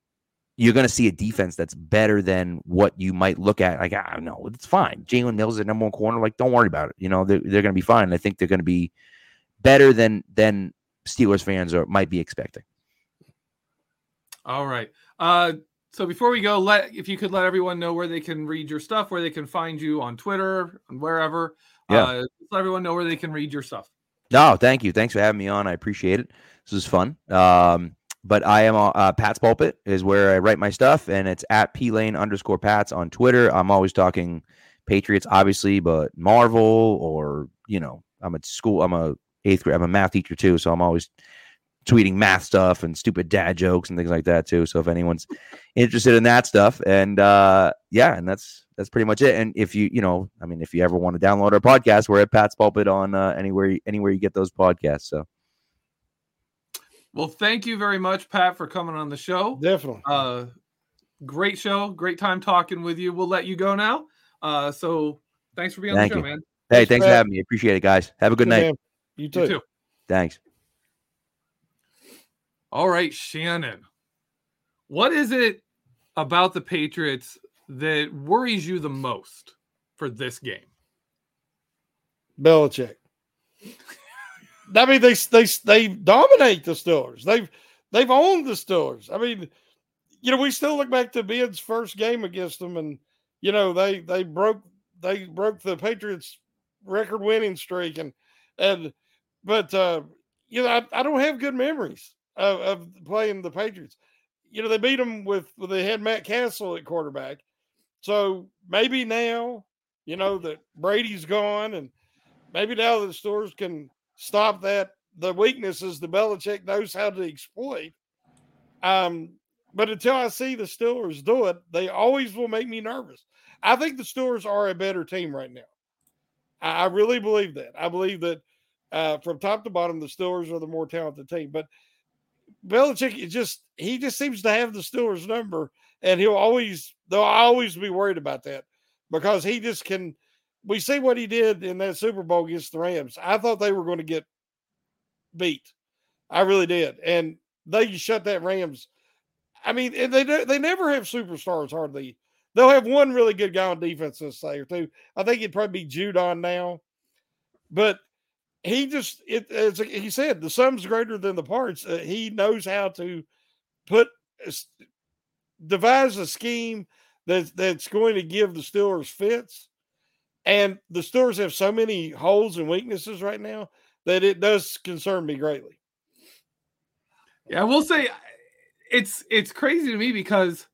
you're going to see a defense that's better than what you might look at. Like, I don't know, it's fine. Jalen Mills is the number one corner. Like, don't worry about it. You know, they're, they're going to be fine. I think they're going to be better than than Steelers fans are might be expecting. All right. Uh, so before we go, let if you could let everyone know where they can read your stuff, where they can find you on Twitter and wherever. Yeah. Uh, let everyone know where they can read your stuff. No, thank you. Thanks for having me on. I appreciate it. This is fun. Um, but I am uh, Pat's Pulpit is where I write my stuff, and it's at P Lane underscore Pats on Twitter. I'm always talking Patriots, obviously, but Marvel or you know, I'm at school. I'm a eighth grade. I'm a math teacher too, so I'm always tweeting math stuff and stupid dad jokes and things like that too. So if anyone's interested in that stuff, and uh, yeah, and that's that's pretty much it. And if you you know, I mean, if you ever want to download our podcast, we're at Pat's Pulpit on uh, anywhere anywhere you get those podcasts. So Well, thank you very much, Pat, for coming on the show. Definitely. Uh, great show. Great time talking with you. We'll let you go now. Uh, so thanks for being Thank on the show, man. hey, Thanks, thanks for having me. Appreciate it, guys. Have a good night. Man, You too. You too. Thanks. All right, Shannon. What is it about the Patriots that worries you the most for this game? Belichick. I mean, they they they dominate the Steelers. They've they've owned the Steelers. I mean, you know, we still look back to Ben's first game against them, and you know they they broke they broke the Patriots record winning streak, and and but uh, you know I, I don't have good memories of, of playing the Patriots. You know, they beat them with, with they had Matt Cassel at quarterback, so maybe now you know that Brady's gone and maybe now the stores can stop that the weaknesses the Belichick knows how to exploit. Um, but until I see the Steelers do it, they always will make me nervous. I think the Steelers are a better team right now. I, I really believe that. I believe that uh, from top to bottom, the Steelers are the more talented team. But Belichick is just he just seems to have the Steelers number, and he'll always they'll always be worried about that because he just can we see what he did in that Super Bowl against the Rams. I thought they were going to get beat. I really did. And they shut that Rams. I mean, they they never have superstars hardly. They'll have one really good guy on defense this say or two. I think it'd probably be Judon now. But he just it as he said, the sum's greater than the parts. Uh, he knows how to put devise a scheme that's that's going to give the Steelers fits. And the Steelers have so many holes and weaknesses right now that it does concern me greatly. Yeah, I will say it's it's crazy to me because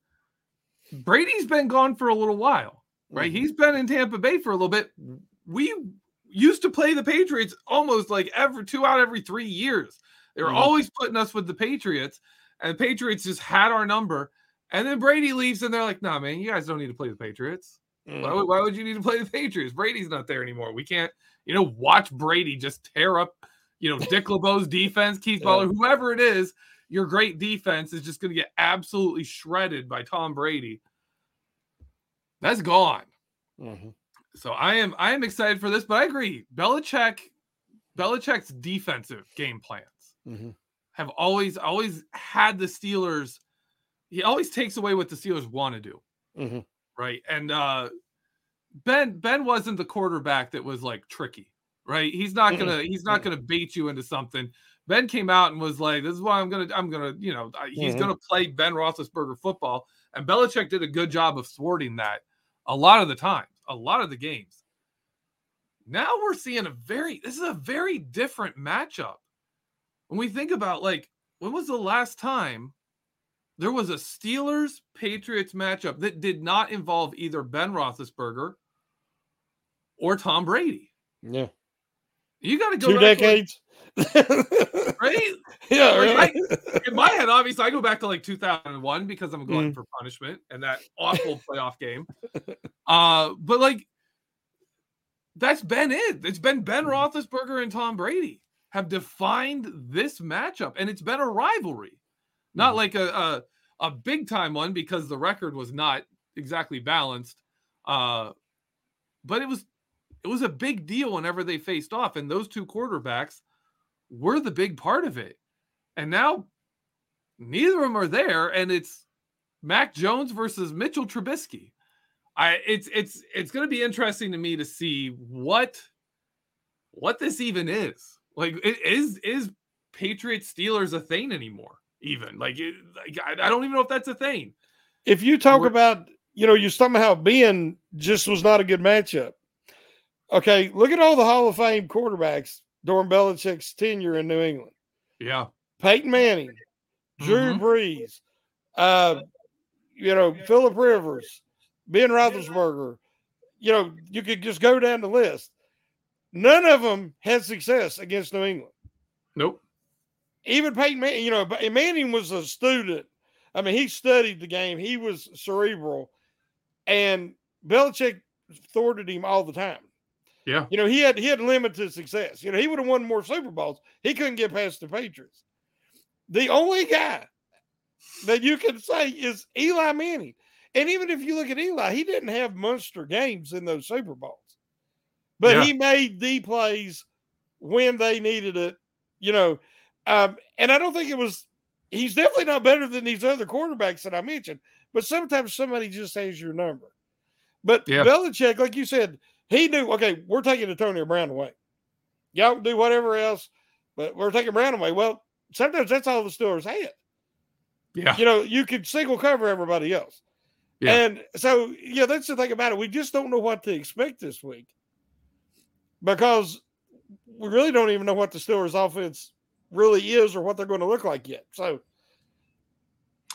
Brady's been gone for a little while, right? Mhm. He's been in Tampa Bay for a little bit. We used to play the Patriots almost like every two out every three years. They were Mhm. always putting us with the Patriots, and the Patriots just had our number. And then Brady leaves, and they're like, "Nah, man, you guys don't need to play the Patriots. Why, would- why would you need to play the Patriots? Brady's not there anymore. We can't, you know, watch Brady just tear up, you know, Dick LeBeau's defense, Keith Yeah. Butler, whoever it is. Your great defense is just going to get absolutely shredded by Tom Brady. That's gone. Mhm. So I am I am excited for this, but I agree. Belichick, Belichick's defensive game plans Mhm. have always always had the Steelers. He always takes away what the Steelers want to do Mhm. Right? And uh Ben Ben wasn't the quarterback that was like tricky, right? He's not gonna he's not gonna bait you into something. Ben came out and was like, "This is why I'm gonna I'm gonna you know he's Mhm. gonna play Ben Roethlisberger football." And Belichick did a good job of thwarting that a lot of the times, a lot of the games. Now we're seeing a very this is a very different matchup. When we think about like when was the last time there was a Steelers Patriots matchup that did not involve either Ben Roethlisberger or Tom Brady. Yeah. You got to go Two back to, like, decades. *laughs* right? yeah. Like, right. In my head, obviously, I go back to like 2001 because I'm going Mm. for punishment and that awful playoff game. Uh, but like that's been it. It's been Ben Mhm. Roethlisberger and Tom Brady have defined this matchup, and it's been a rivalry, not like a, a a big time one because the record was not exactly balanced. Uh, but it was it was a big deal whenever they faced off, and those two quarterbacks were the big part of it. And now neither of them are there, and it's Mac Jones versus Mitchell Trubisky. I it's it's it's going to be interesting to me to see what what this even is. Like, is is Patriots Steelers a thing anymore? Even like, it, like I, I don't even know if that's a thing. if you talk We're- about, you know, you somehow Ben just was not a good matchup. Okay, look at all the Hall of Fame quarterbacks during Belichick's tenure in New England. Yeah, Peyton Manning, Drew Mhm. Brees, uh, you know, Philip Rivers, Ben Roethlisberger. You know, you could just go down the list. None of them had success against New England. Nope. Even Peyton Manning, you know, but Manning was a student. I mean, he studied the game. He was cerebral, and Belichick thwarted him all the time. Yeah. You know, he had he had limited success. You know, he would have won more Super Bowls. He couldn't get past the Patriots. The only guy that you can say is Eli Manning. And even if you look at Eli, he didn't have monster games in those Super Bowls. But Yeah. he made the plays when they needed it, you know. Um, and I don't think it was he's definitely not better than these other quarterbacks that I mentioned, but sometimes somebody just has your number. But Yeah. Belichick, like you said, he knew, okay, we're taking Antonio Brown away. Y'all can do whatever else, but we're taking Brown away. Well, sometimes that's all the Steelers had. Yeah. You know, you could single cover everybody else. Yeah. And so, yeah, that's the thing about it. We just don't know what to expect this week because we really don't even know what the Steelers offense really is or what they're going to look like yet. So,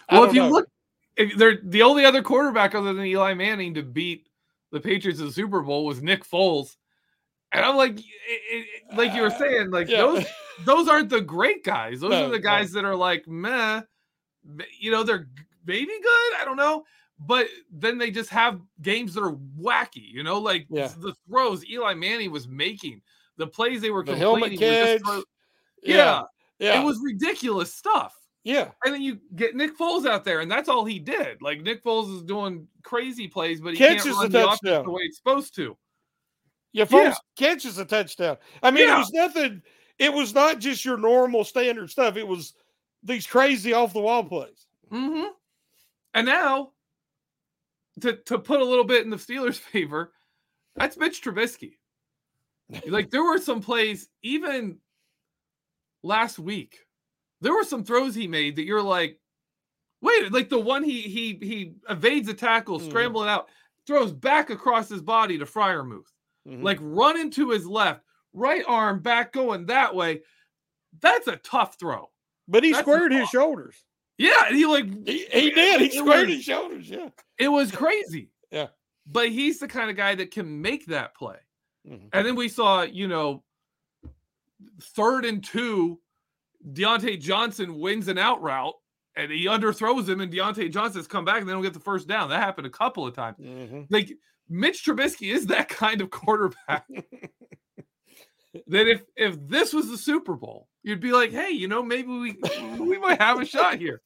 I Well, if you know. look, if they're the only other quarterback other than Eli Manning to beat the Patriots in the Super Bowl was Nick Foles, and I'm like, it, it- like you were uh, saying, like Yeah. those those aren't the great guys. Those No, are the no. guys that are like, meh, you know, they're maybe good. I don't know. But then they just have games that are wacky, you know, like Yeah. the throws Eli Manning was making, the plays they were the helmet completing. were catch. just throw- yeah, yeah, it was ridiculous stuff. yeah. And then you get Nick Foles out there, and that's all he did. Like Nick Foles is doing crazy plays, but he Catches can't the run the offense touchdown. the way it's supposed to. Yeah, Foles Yeah. catches a touchdown. I mean, Yeah. it was nothing. It was not just your normal standard stuff. It was these crazy off the wall plays. Mm-hmm. And now, to to put a little bit in the Steelers' favor, that's Mitch Trubisky. like there were some plays even last week. There were some throws he made that you're like, wait, like the one he he he evades a tackle, Mhm. scrambling out, throws back across his body to Freiermuth. Mhm. like running to his left, right arm back going that way. That's a tough throw. but he that's squared his shoulders. Yeah, he like He, he did. He squared was- his shoulders. Yeah. it was crazy. Yeah. But he's the kind of guy that can make that play. Mhm. And then we saw, you know, third and two, Diontae Johnson wins an out route and he underthrows him, and Diontae Johnson's come back and they don't get the first down. That happened a couple of times. Mhm. Like Mitch Trubisky is that kind of quarterback. *laughs* that if if this was the Super Bowl, you'd be like, hey, you know, maybe we we might have a shot here.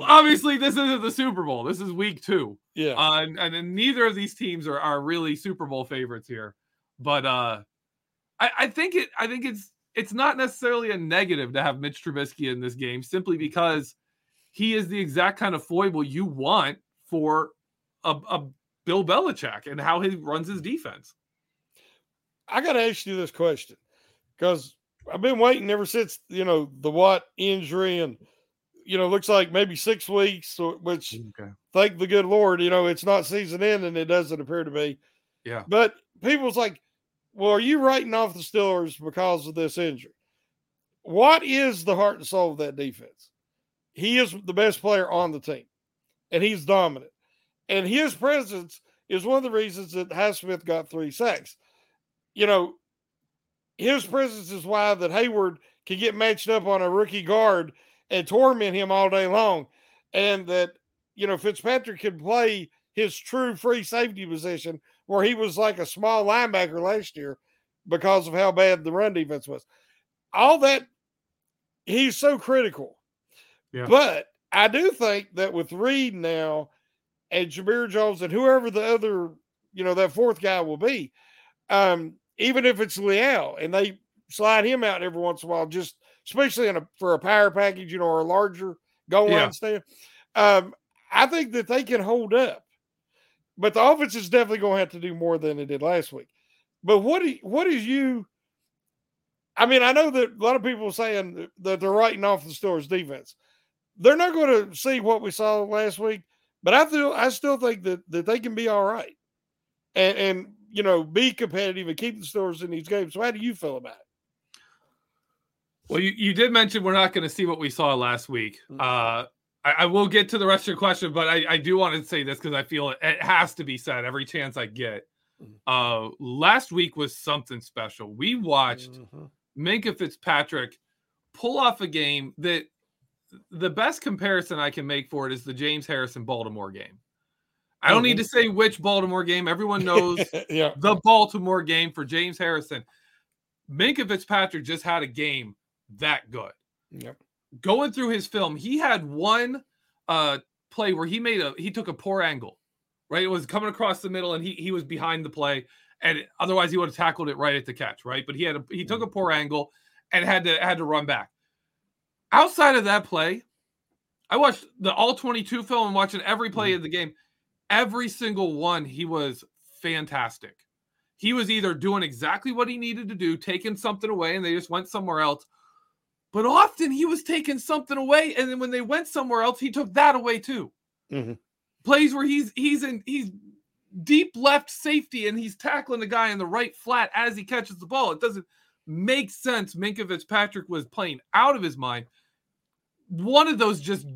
Obviously, this isn't the Super Bowl. This is week two. Yeah. Uh, and, and neither of these teams are, are really Super Bowl favorites here. But uh I, I think it I think it's it's not necessarily a negative to have Mitch Trubisky in this game simply because he is the exact kind of foible you want for a, a Bill Belichick and how he runs his defense. I got to ask you this question because I've been waiting ever since you know the Watt injury, and you know looks like maybe six weeks, which Okay. thank the good Lord, you know it's not season end, and it doesn't appear to be. Yeah. But people's like, well, are you writing off the Steelers because of this injury? What is the heart and soul of that defense? He is the best player on the team, and he's dominant. And his presence is one of the reasons that Highsmith got three sacks. You know, his presence is why that Heyward can get matched up on a rookie guard and torment him all day long, and that you know Fitzpatrick can play his true free safety position where he was like a small linebacker last year because of how bad the run defense was. All that he's so critical. Yeah. But I do think that with Reed now and Jamir Jones and whoever the other, you know, that fourth guy will be, um, even if it's Leal and they slide him out every once in a while, just especially in a for a power package, you know, or a larger goal Yeah. line stand. Um, I think that they can hold up. But the offense is definitely going to have to do more than it did last week. But what do you, what is you? I mean, I know that a lot of people are saying that they're writing off the Steelers defense. They're not going to see what we saw last week, but I feel I still think that that they can be all right, and and you know be competitive and keep the Steelers in these games. So how do you feel about it? Well, you, you did mention we're not going to see what we saw last week. Mm. Uh, I, I will get to the rest of your question, but I, I do want to say this because I feel it, it has to be said every chance I get. Mm. Uh, last week was something special. We watched Mhm. Minkah Fitzpatrick pull off a game that the best comparison I can make for it is the James Harrison Baltimore game. I don't need to say which Baltimore game. Everyone knows *laughs* yeah. the Baltimore game for James Harrison. Minkah Fitzpatrick just had a game that good. Yep. Going through his film, he had one uh play where he made a he took a poor angle, right? It was coming across the middle and he he was behind the play, and otherwise he would have tackled it right at the catch, right? But he had a he took a poor angle and had to had to run back. Outside of that play, I watched the all 22 film and watching every play of the game. Every single one, he was fantastic. He was either doing exactly what he needed to do, taking something away, and they just went somewhere else. But often he was taking something away, and then when they went somewhere else, he took that away too. Mhm. Plays where he's he's in he's deep left safety and he's tackling the guy in the right flat as he catches the ball. It doesn't make sense. Minkah Fitzpatrick was playing out of his mind. One of those just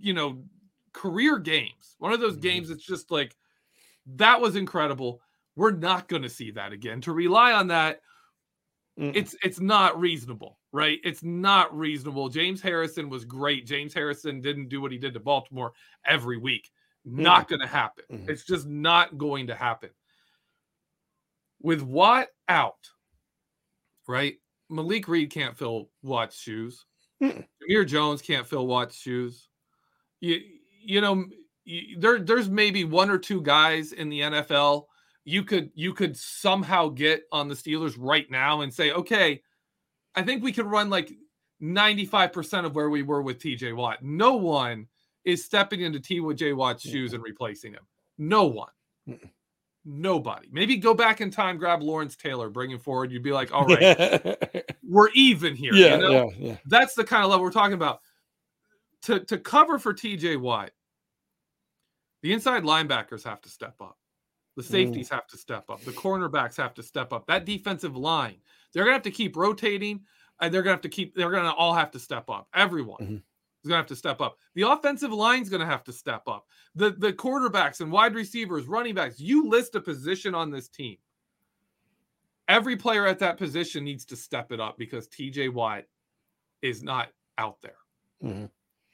you know career games. One of those Mhm. games that's just like that was incredible. We're not going to see that again. To rely on that, Mm-mm. it's it's not reasonable, right? It's not reasonable. James Harrison was great. James Harrison didn't do what he did to Baltimore every week. Not going to happen. Mhm. It's just not going to happen. With Watt out, right? Malik Reed can't fill Watt's shoes. Mm-mm. Jamir Jones can't fill Watt's shoes. You you know you, there there's maybe one or two guys in the NFL you could you could somehow get on the Steelers right now and say, okay, I think we could run like 95% of where we were with TJ Watt. No one is stepping into TJ Watt's shoes and replacing him. No one. Mm-mm. Nobody. Maybe go back in time, grab Lawrence Taylor, bring him forward. You'd be like, all right, *laughs* we're even here. yeah, you know? yeah, yeah. That's the kind of level we're talking about. To to cover for TJ Watt, the inside linebackers have to step up. The mm. safeties have to step up. The cornerbacks have to step up. That defensive line, they're gonna have to keep rotating, and they're gonna have to keep. They're gonna all have to step up. Everyone Mhm. is gonna have to step up. The offensive line's gonna have to step up. The the quarterbacks and wide receivers, running backs. You list a position on this team. Every player at that position needs to step it up because TJ Watt is not out there. Mhm.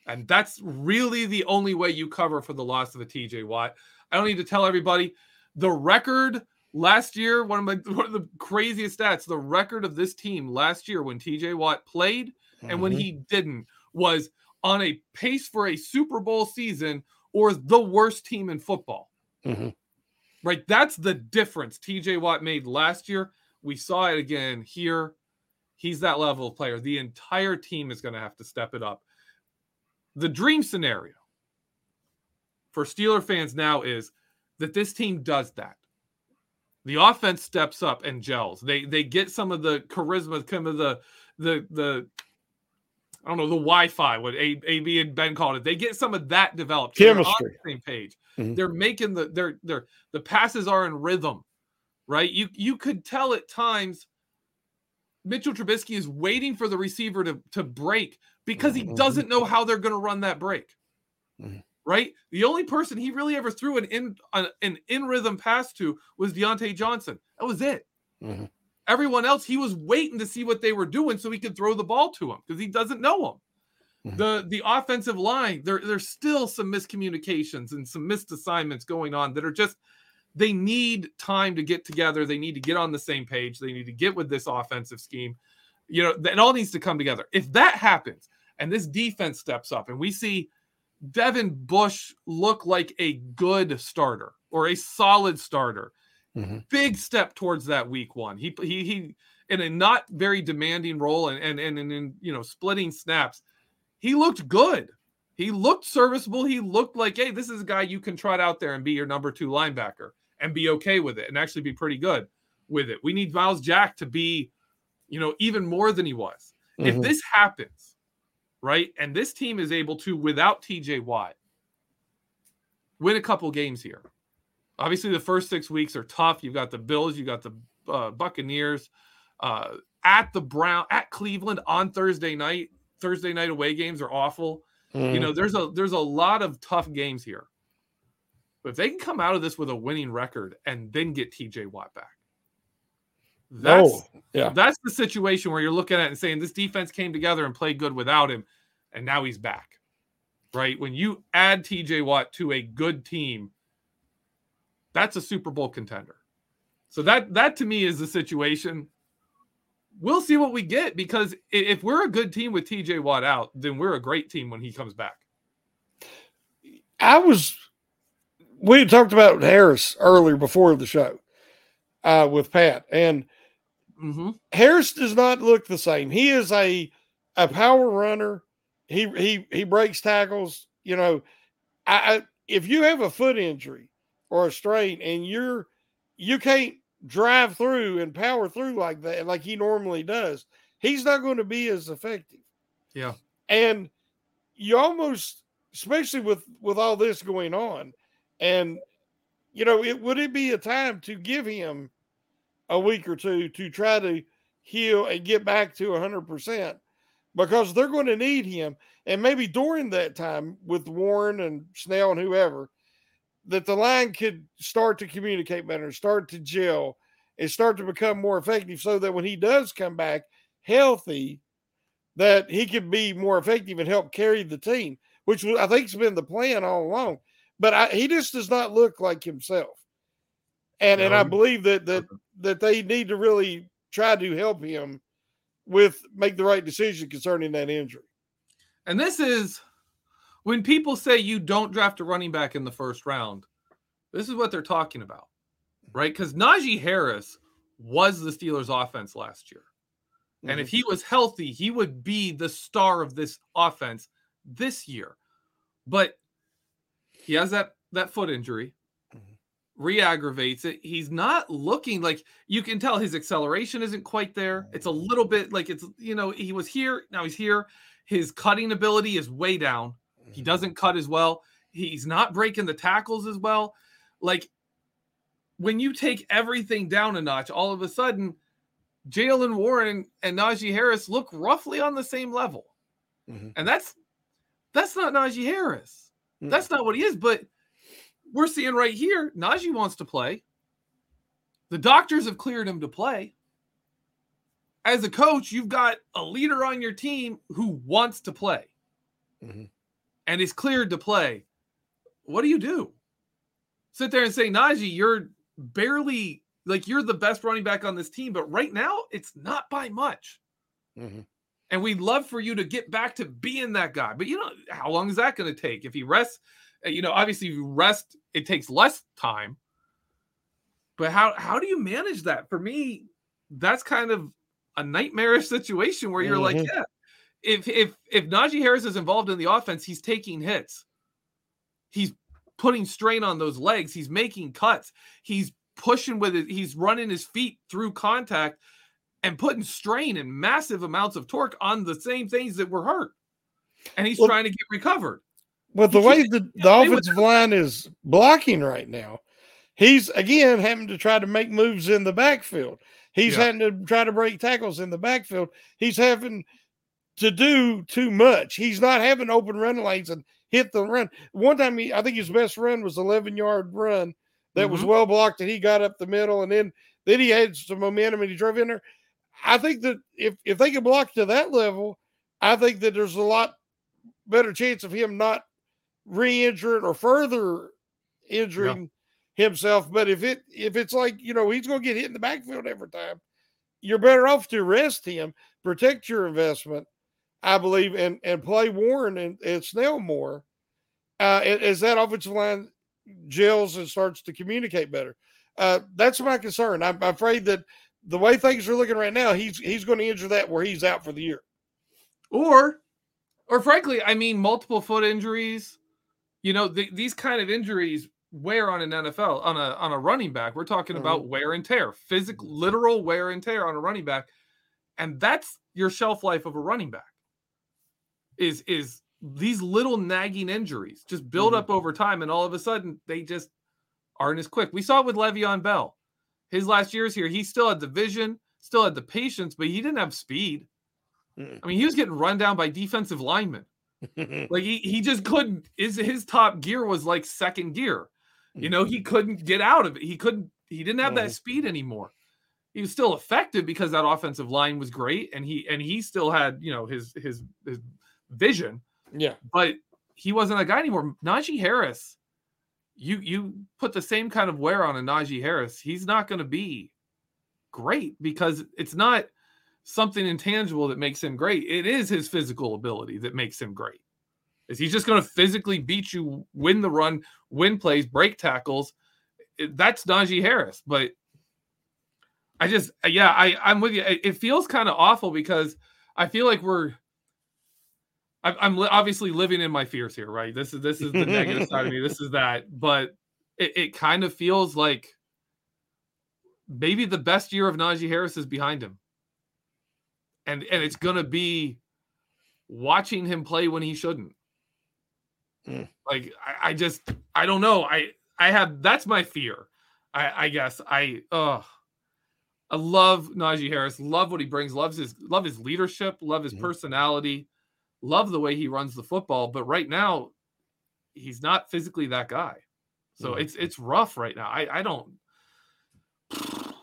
And that's really the only way you cover for the loss of a TJ Watt. I don't need to tell everybody the record last year, one of my *laughs* one of the craziest stats, the record of this team last year when TJ Watt played and when Mhm. he didn't was on a pace for a Super Bowl season or the worst team in football. Mhm. Right? That's the difference TJ Watt made last year. We saw it again here. He's that level of player. The entire team is going to have to step it up. The dream scenario for Steeler fans now is that this team does that. The offense steps up and gels. They they get some of the charisma, some of the the the I don't know the Wi-Fi, what A, AB and Ben called it. They get some of that developed. So they're on Chemistry. the same page. Mhm. They're making the they're they're the passes are in rhythm, right? You you could tell at times Mitchell Trubisky is waiting for the receiver to to break because he Mhm. doesn't know how they're going to run that break. Mhm. Right? The only person he really ever threw an in an, in rhythm pass to was Diontae Johnson. That was it. Mhm. Everyone else, he was waiting to see what they were doing so he could throw the ball to him because he doesn't know them. Mhm. The the offensive line, there there's still some miscommunications and some missed assignments going on that are just they need time to get together. They need to get on the same page. They need to get with this offensive scheme. You know, it all needs to come together. If that happens and this defense steps up and we see Devin Bush look like a good starter or a solid starter, Mhm. big step towards that week one. He he he in a not very demanding role and and and, and in you know splitting snaps, he looked good. He looked serviceable. He looked like, hey, this is a guy you can trot out there and be your number two linebacker and be okay with it and actually be pretty good with it. We need Myles Jack to be, you know, even more than he was. If Mhm. this happens, right, and this team is able to, without TJ Watt, win a couple games here. Obviously, the first six weeks are tough. You've got the Bills, you've got the uh, Buccaneers. Uh, at the Brown at Cleveland on Thursday night. Thursday night away games are awful. You know, there's a there's a lot of tough games here. But if they can come out of this with a winning record and then get TJ Watt back, that's oh, yeah. that's the situation where you're looking at and saying this defense came together and played good without him, and now he's back. Right? When you add TJ Watt to a good team, that's a Super Bowl contender. So that that to me is the situation. We'll see what we get because if we're a good team with TJ Watt out, then we're a great team when he comes back. I was we had talked about Harris earlier before the show uh, with Pat, and Mm-hmm. Harris does not look the same. He is a a power runner. He he he breaks tackles. You know, I, I if you have a foot injury or a strain and you're you can't drive through and power through like that like he normally does, he's not going to be as effective. Yeah. And you almost, especially with with all this going on, and you know, it would it be a time to give him a week or two to try to heal and get back to 100% because they're going to need him. And maybe during that time with Warren and Snell and whoever, that the line could start to communicate better, start to gel, and start to become more effective so that when he does come back healthy, that he could be more effective and help carry the team, which I think has been the plan all along. But I, he just does not look like himself. And and I believe that that that they need to really try to help him with make the right decision concerning that injury. And this is when people say you don't draft a running back in the first round, this is what they're talking about, right? Because Najee Harris was the Steelers' offense last year. And if mm-hmm. he was healthy, he would be the star of this offense this year. But he has that that foot injury, re-aggravates it. He's not looking like you can tell his acceleration isn't quite there. It's a little bit like it's you know, he was here, now he's here. His cutting ability is way down. He doesn't cut as well. He's not breaking the tackles as well. Like when you take everything down a notch, all of a sudden Jaylen Warren and Najee Harris look roughly on the same level. Mhm. And that's that's not Najee Harris. Mm. That's not what he is. But we're seeing right here, Najee wants to play. The doctors have cleared him to play. As a coach, you've got a leader on your team who wants to play Mhm. and is cleared to play. What do you do? Sit there and say, Najee, you're barely like you're the best running back on this team, but right now it's not by much. Mhm. And we'd love for you to get back to being that guy. But you know, how long is that going to take? If he rests, you know, obviously you rest, it takes less time. But how how do you manage that? For me, that's kind of a nightmarish *laughs* situation where you're like, Mhm. yeah, if if if Najee Harris is involved in the offense, he's taking hits. He's putting strain on those legs. He's making cuts. He's pushing with it. He's running his feet through contact and putting strain and massive amounts of torque on the same things that were hurt. And he's Well- trying to get recovered. But the way the, the offensive line is blocking right now, he's again having to try to make moves in the backfield. He's Yeah. having to try to break tackles in the backfield. He's having to do too much. He's not having open run lanes and hit the run. One time, he, I think his best run was 11 yard run that was Mhm. well blocked, and he got up the middle, and then then he had some momentum and he drove in there. I think that if if they can block to that level, I think that there's a lot better chance of him not re-injuring or further injuring himself. But if it if it's like you know he's going to get hit in the backfield every time, you're better off to rest him, protect your investment, I believe, and and play Warren and, and Snell more uh, as that offensive line gels and starts to communicate better. Uh, that's my concern. I'm, I'm afraid that the way things are looking right now, he's he's going to injure that where he's out for the year. Or, or frankly, I mean, multiple foot injuries. You know, th- these kind of injuries wear on an NFL on a on a running back. We're talking about wear and tear, physical, literal wear and tear on a running back, and that's your shelf life of a running back. Is is these little nagging injuries just build Mhm. up over time, and all of a sudden they just aren't as quick. We saw it with Le'Veon Bell. His last years here, he still had the vision, still had the patience, but he didn't have speed. Mm. I mean, he was getting run down by defensive linemen. *laughs* Like he, he just couldn't. His his top gear was like second gear. You know, he couldn't get out of it. He couldn't. He didn't have that speed anymore. He was still effective because that offensive line was great, and he and he still had you know his his his vision, yeah. but he wasn't a guy anymore. Najee Harris, you you put the same kind of wear on a Najee Harris, he's not going to be great because it's not something intangible that makes him great. It is his physical ability that makes him great. Is he just going to physically beat you, win the run, win plays, break tackles? That's Najee Harris. But I just, yeah, I, I'm with you. It, feels kind of awful because I feel like we're, I'm obviously living in my fears here, right? This is this is the negative side of me. This is that, but it, it kind of feels like maybe the best year of Najee Harris is behind him, and and it's gonna be watching him play when he shouldn't. Mm. Like I, I just I don't know. I I have that's my fear. I I guess I uh I love Najee Harris. Love what he brings. Loves his love his leadership. Love his Mhm. personality. Love the way he runs the football. But right now, he's not physically that guy. So Mhm. it's it's rough right now. I I don't.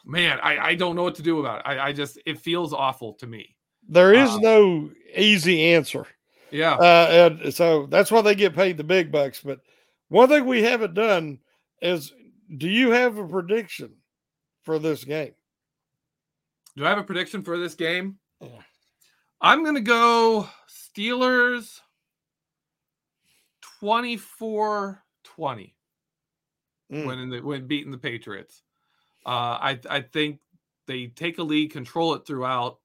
Man, I I don't know what to do about it. I I just it feels awful to me. There is Uh, no easy answer. Yeah. Uh, and so that's why they get paid the big bucks. But one thing we haven't done is do you have a prediction for this game? Do I have a prediction for this game? Yeah. I'm going to go Steelers 24 20 Mm. when in the, when beating the Patriots. Uh, I I think they take a lead, control it throughout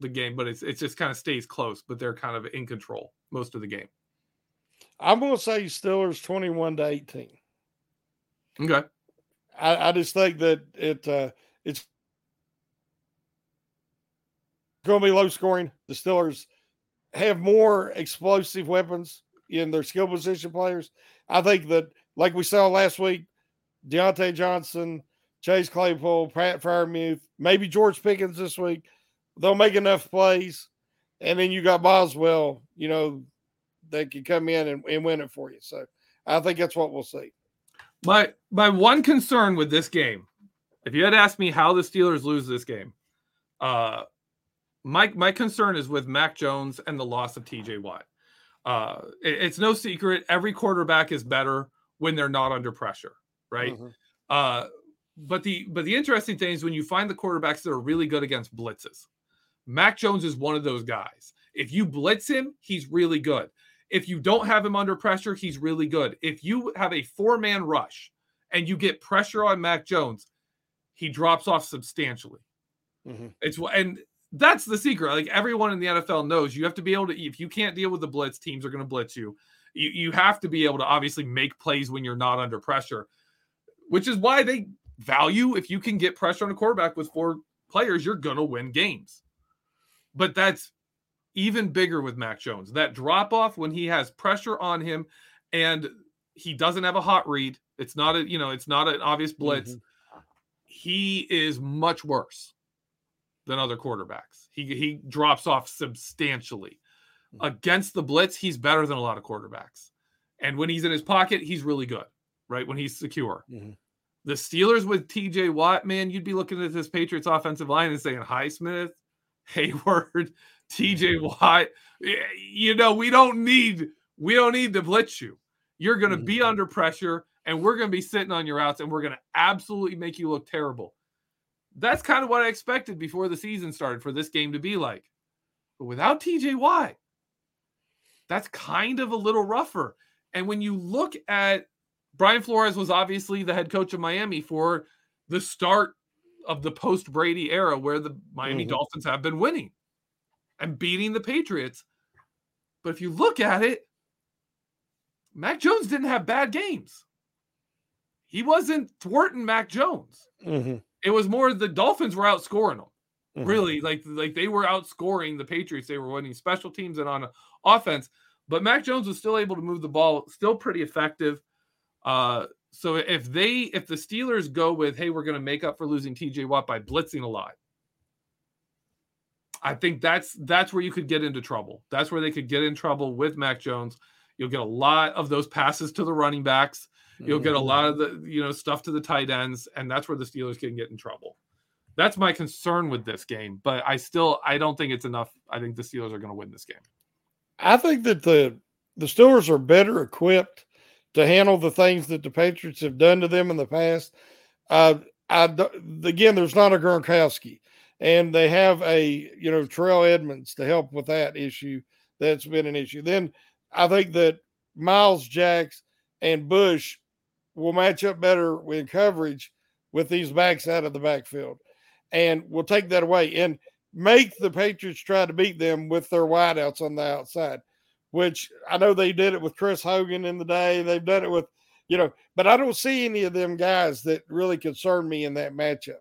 the game, but it's it just kind of stays close. But they're kind of in control most of the game. I'm going to say Steelers 21 to 18. Okay. I, I just think that it uh, it's going to be low scoring. The Steelers have more explosive weapons in their skill position players. I think that, like we saw last week, Diontae Johnson, Chase Claypool, Pat Freiermuth, maybe George Pickens this week, they'll make enough plays. And then you got Boswell, you know, that can come in and, and win it for you. So I think that's what we'll see. My my one concern with this game, if you had asked me how the Steelers lose this game, uh my my concern is with Mac Jones and the loss of TJ Watt. Uh it- it's no secret every quarterback is better when they're not under pressure, right? Mhm. Uh but the but the interesting thing is when you find the quarterbacks that are really good against blitzes. Mac Jones is one of those guys. If you blitz him, he's really good. If you don't have him under pressure, he's really good. If you have a four man rush and you get pressure on Mac Jones, he drops off substantially. Mhm. It's and that's the secret. Like everyone in the NFL knows, you have to be able to. If you can't deal with the blitz, teams are going to blitz you. You you have to be able to obviously make plays when you're not under pressure, which is why they value if you can get pressure on a quarterback with four players, you're going to win games. But that's even bigger with Mac Jones. That drop off when he has pressure on him and he doesn't have a hot read. It's not a, you know, it's not an obvious blitz. He is much worse than other quarterbacks. He he drops off substantially. Against the blitz, he's better than a lot of quarterbacks. And when he's in his pocket, he's really good, right? When he's secure. Mhm. The Steelers with TJ Watt, man, you'd be looking at this Patriots offensive line and saying, Highsmith, *laughs* Heyward, TJ Watt. You know, we don't need we don't need to blitz you. You're going to be Mhm. under pressure and we're going to be sitting on your outs and we're going to absolutely make you look terrible. That's kind of what I expected before the season started for this game to be like. But without TJ Watt, that's kind of a little rougher. And when you look at Brian Flores was obviously the head coach of Miami for the start of the post Brady era where the Miami Mhm. Dolphins have been winning and beating the Patriots. But if you look at it, Mac Jones didn't have bad games. He wasn't thwarting Mac Jones. Mhm. It was more the Dolphins were outscoring them. Mhm. Really, like like they were outscoring the Patriots. They were winning special teams and on offense. But Mac Jones was still able to move the ball, still pretty effective. Uh, so if they if the Steelers go with, hey, we're going to make up for losing TJ Watt by blitzing a lot, I think that's that's where you could get into trouble. That's where they could get in trouble with Mac Jones. You'll get a lot of those passes to the running backs. You'll get a Mhm. lot of the you know stuff to the tight ends, and that's where the Steelers can get in trouble. That's my concern with this game, but I still I don't think it's enough. I think the Steelers are going to win this game. I think that the the Steelers are better equipped to handle the things that the Patriots have done to them in the past. Uh, I again, there's not a Gronkowski, and they have a you know Terrell Edmunds to help with that issue. That's been an issue. Then I think that Myles Jacks and Bush will match up better in coverage with these backs out of the backfield, and we'll take that away and make the Patriots try to beat them with their wideouts on the outside. Which I know they did it with Chris Hogan in the day. They've done it with, you know, but I don't see any of them guys that really concern me in that matchup,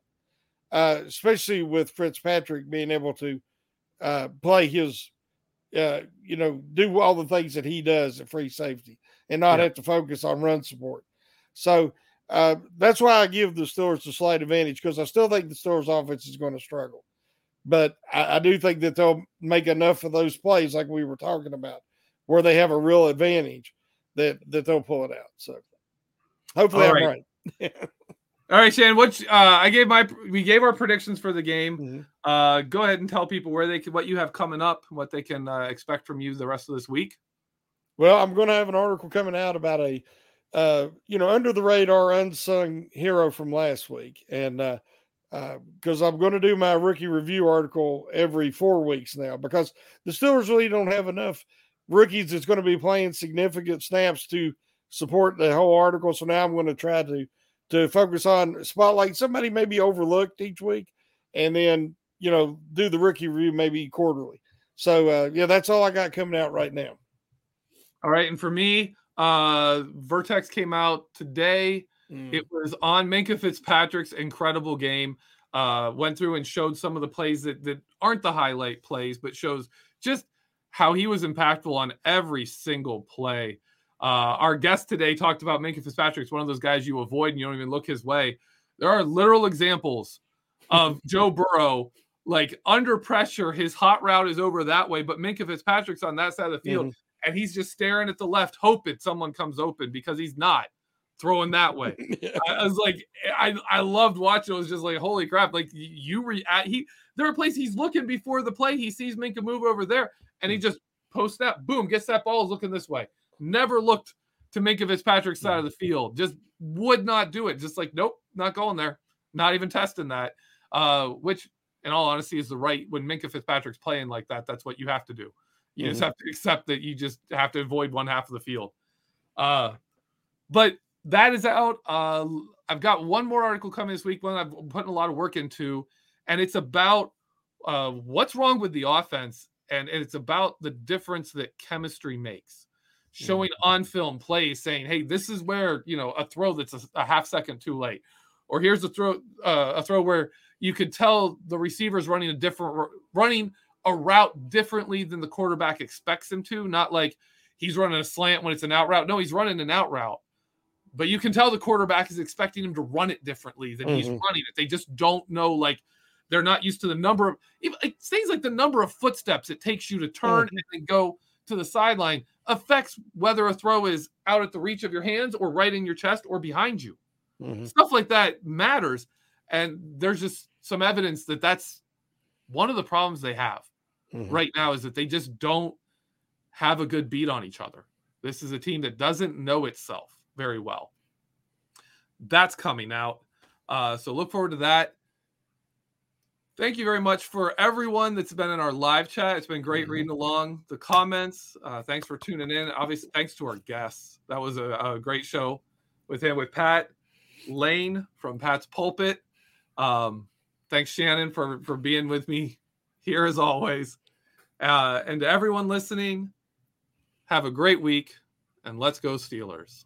uh, especially with Fitzpatrick being able to uh, play his, uh, you know, do all the things that he does at free safety and not Yeah. have to focus on run support. So uh, that's why I give the Steelers a slight advantage because I still think the Steelers offense is going to struggle. But I, I do think that they'll make enough of those plays like we were talking about where they have a real advantage that that they'll pull it out. So hopefully All I'm right. right. All right, Shan. What uh, I gave my we gave our predictions for the game. Mhm. Uh, go ahead and tell people where they can, what you have coming up, what they can uh, expect from you the rest of this week. Well, I'm going to have an article coming out about a, uh, you know, under the radar unsung hero from last week, and uh, because I'm going to do my rookie review article every four weeks now, because the Steelers really don't have enough rookies that's going to be playing significant snaps to support the whole article. So now I'm going to try to to focus on spotlight somebody maybe overlooked each week, and then you know do the rookie review maybe quarterly. So uh, yeah, that's all I got coming out right now. All right, and for me, uh, Vertex came out today. Mm. It was on Minkah Fitzpatrick's incredible game. Uh, went through and showed some of the plays that, that aren't the highlight plays, but shows just how he was impactful on every single play. Uh, our guest today talked about Minkah Fitzpatrick. It's one of those guys you avoid and you don't even look his way. There are literal examples of *laughs* Joe Burrow, like under pressure, his hot route is over that way, but Minkah Fitzpatrick's on that side of the field, Mhm. and he's just staring at the left, hoping someone comes open because he's not throwing that way. *laughs* I, I was like, I, I loved watching. It was just like, holy crap! Like you react. He there are places he's looking before the play. He sees Minkah move over there, and he just posts that. Boom, gets that ball, is looking this way. Never looked to Minkah Fitzpatrick's side of the field. Just would not do it. Just like, nope, not going there. Not even testing that. Uh, which, in all honesty, is the right when Minkah Fitzpatrick's playing like that. That's what you have to do. You just Mhm. have to accept that you just have to avoid one half of the field. Uh, but that is out. Uh, I've got one more article coming this week, one I've put a lot of work into, and it's about uh, what's wrong with the offense, and it's about the difference that chemistry makes. Showing on film plays, saying, "Hey, this is where you know a throw that's a, a half second too late, or here's a throw uh, a throw where you could tell the receiver's running a different running a route differently than the quarterback expects him to. Not like he's running a slant when it's an out route. No, he's running an out route. But you can tell the quarterback is expecting him to run it differently than he's Mhm. running it. They just don't know, like they're not used to the number of even things like the number of footsteps it takes you to turn and then go to the sideline affects whether a throw is out at the reach of your hands or right in your chest or behind you. Mhm. stuff like that matters and there's just some evidence that that's one of the problems they have Mhm. right now is that they just don't have a good beat on each other. This is a team that doesn't know itself very well. That's coming out. Uh, so look forward to that thank you very much for everyone that's been in our live chat. It's been great Mhm. reading along the comments. Uh, thanks for tuning in. Obviously thanks to our guests. That was a, a great show with him with pat lane from pat's pulpit. Um, thanks shannon for for being with me here as always. Uh, and to everyone listening have a great week and let's go steelers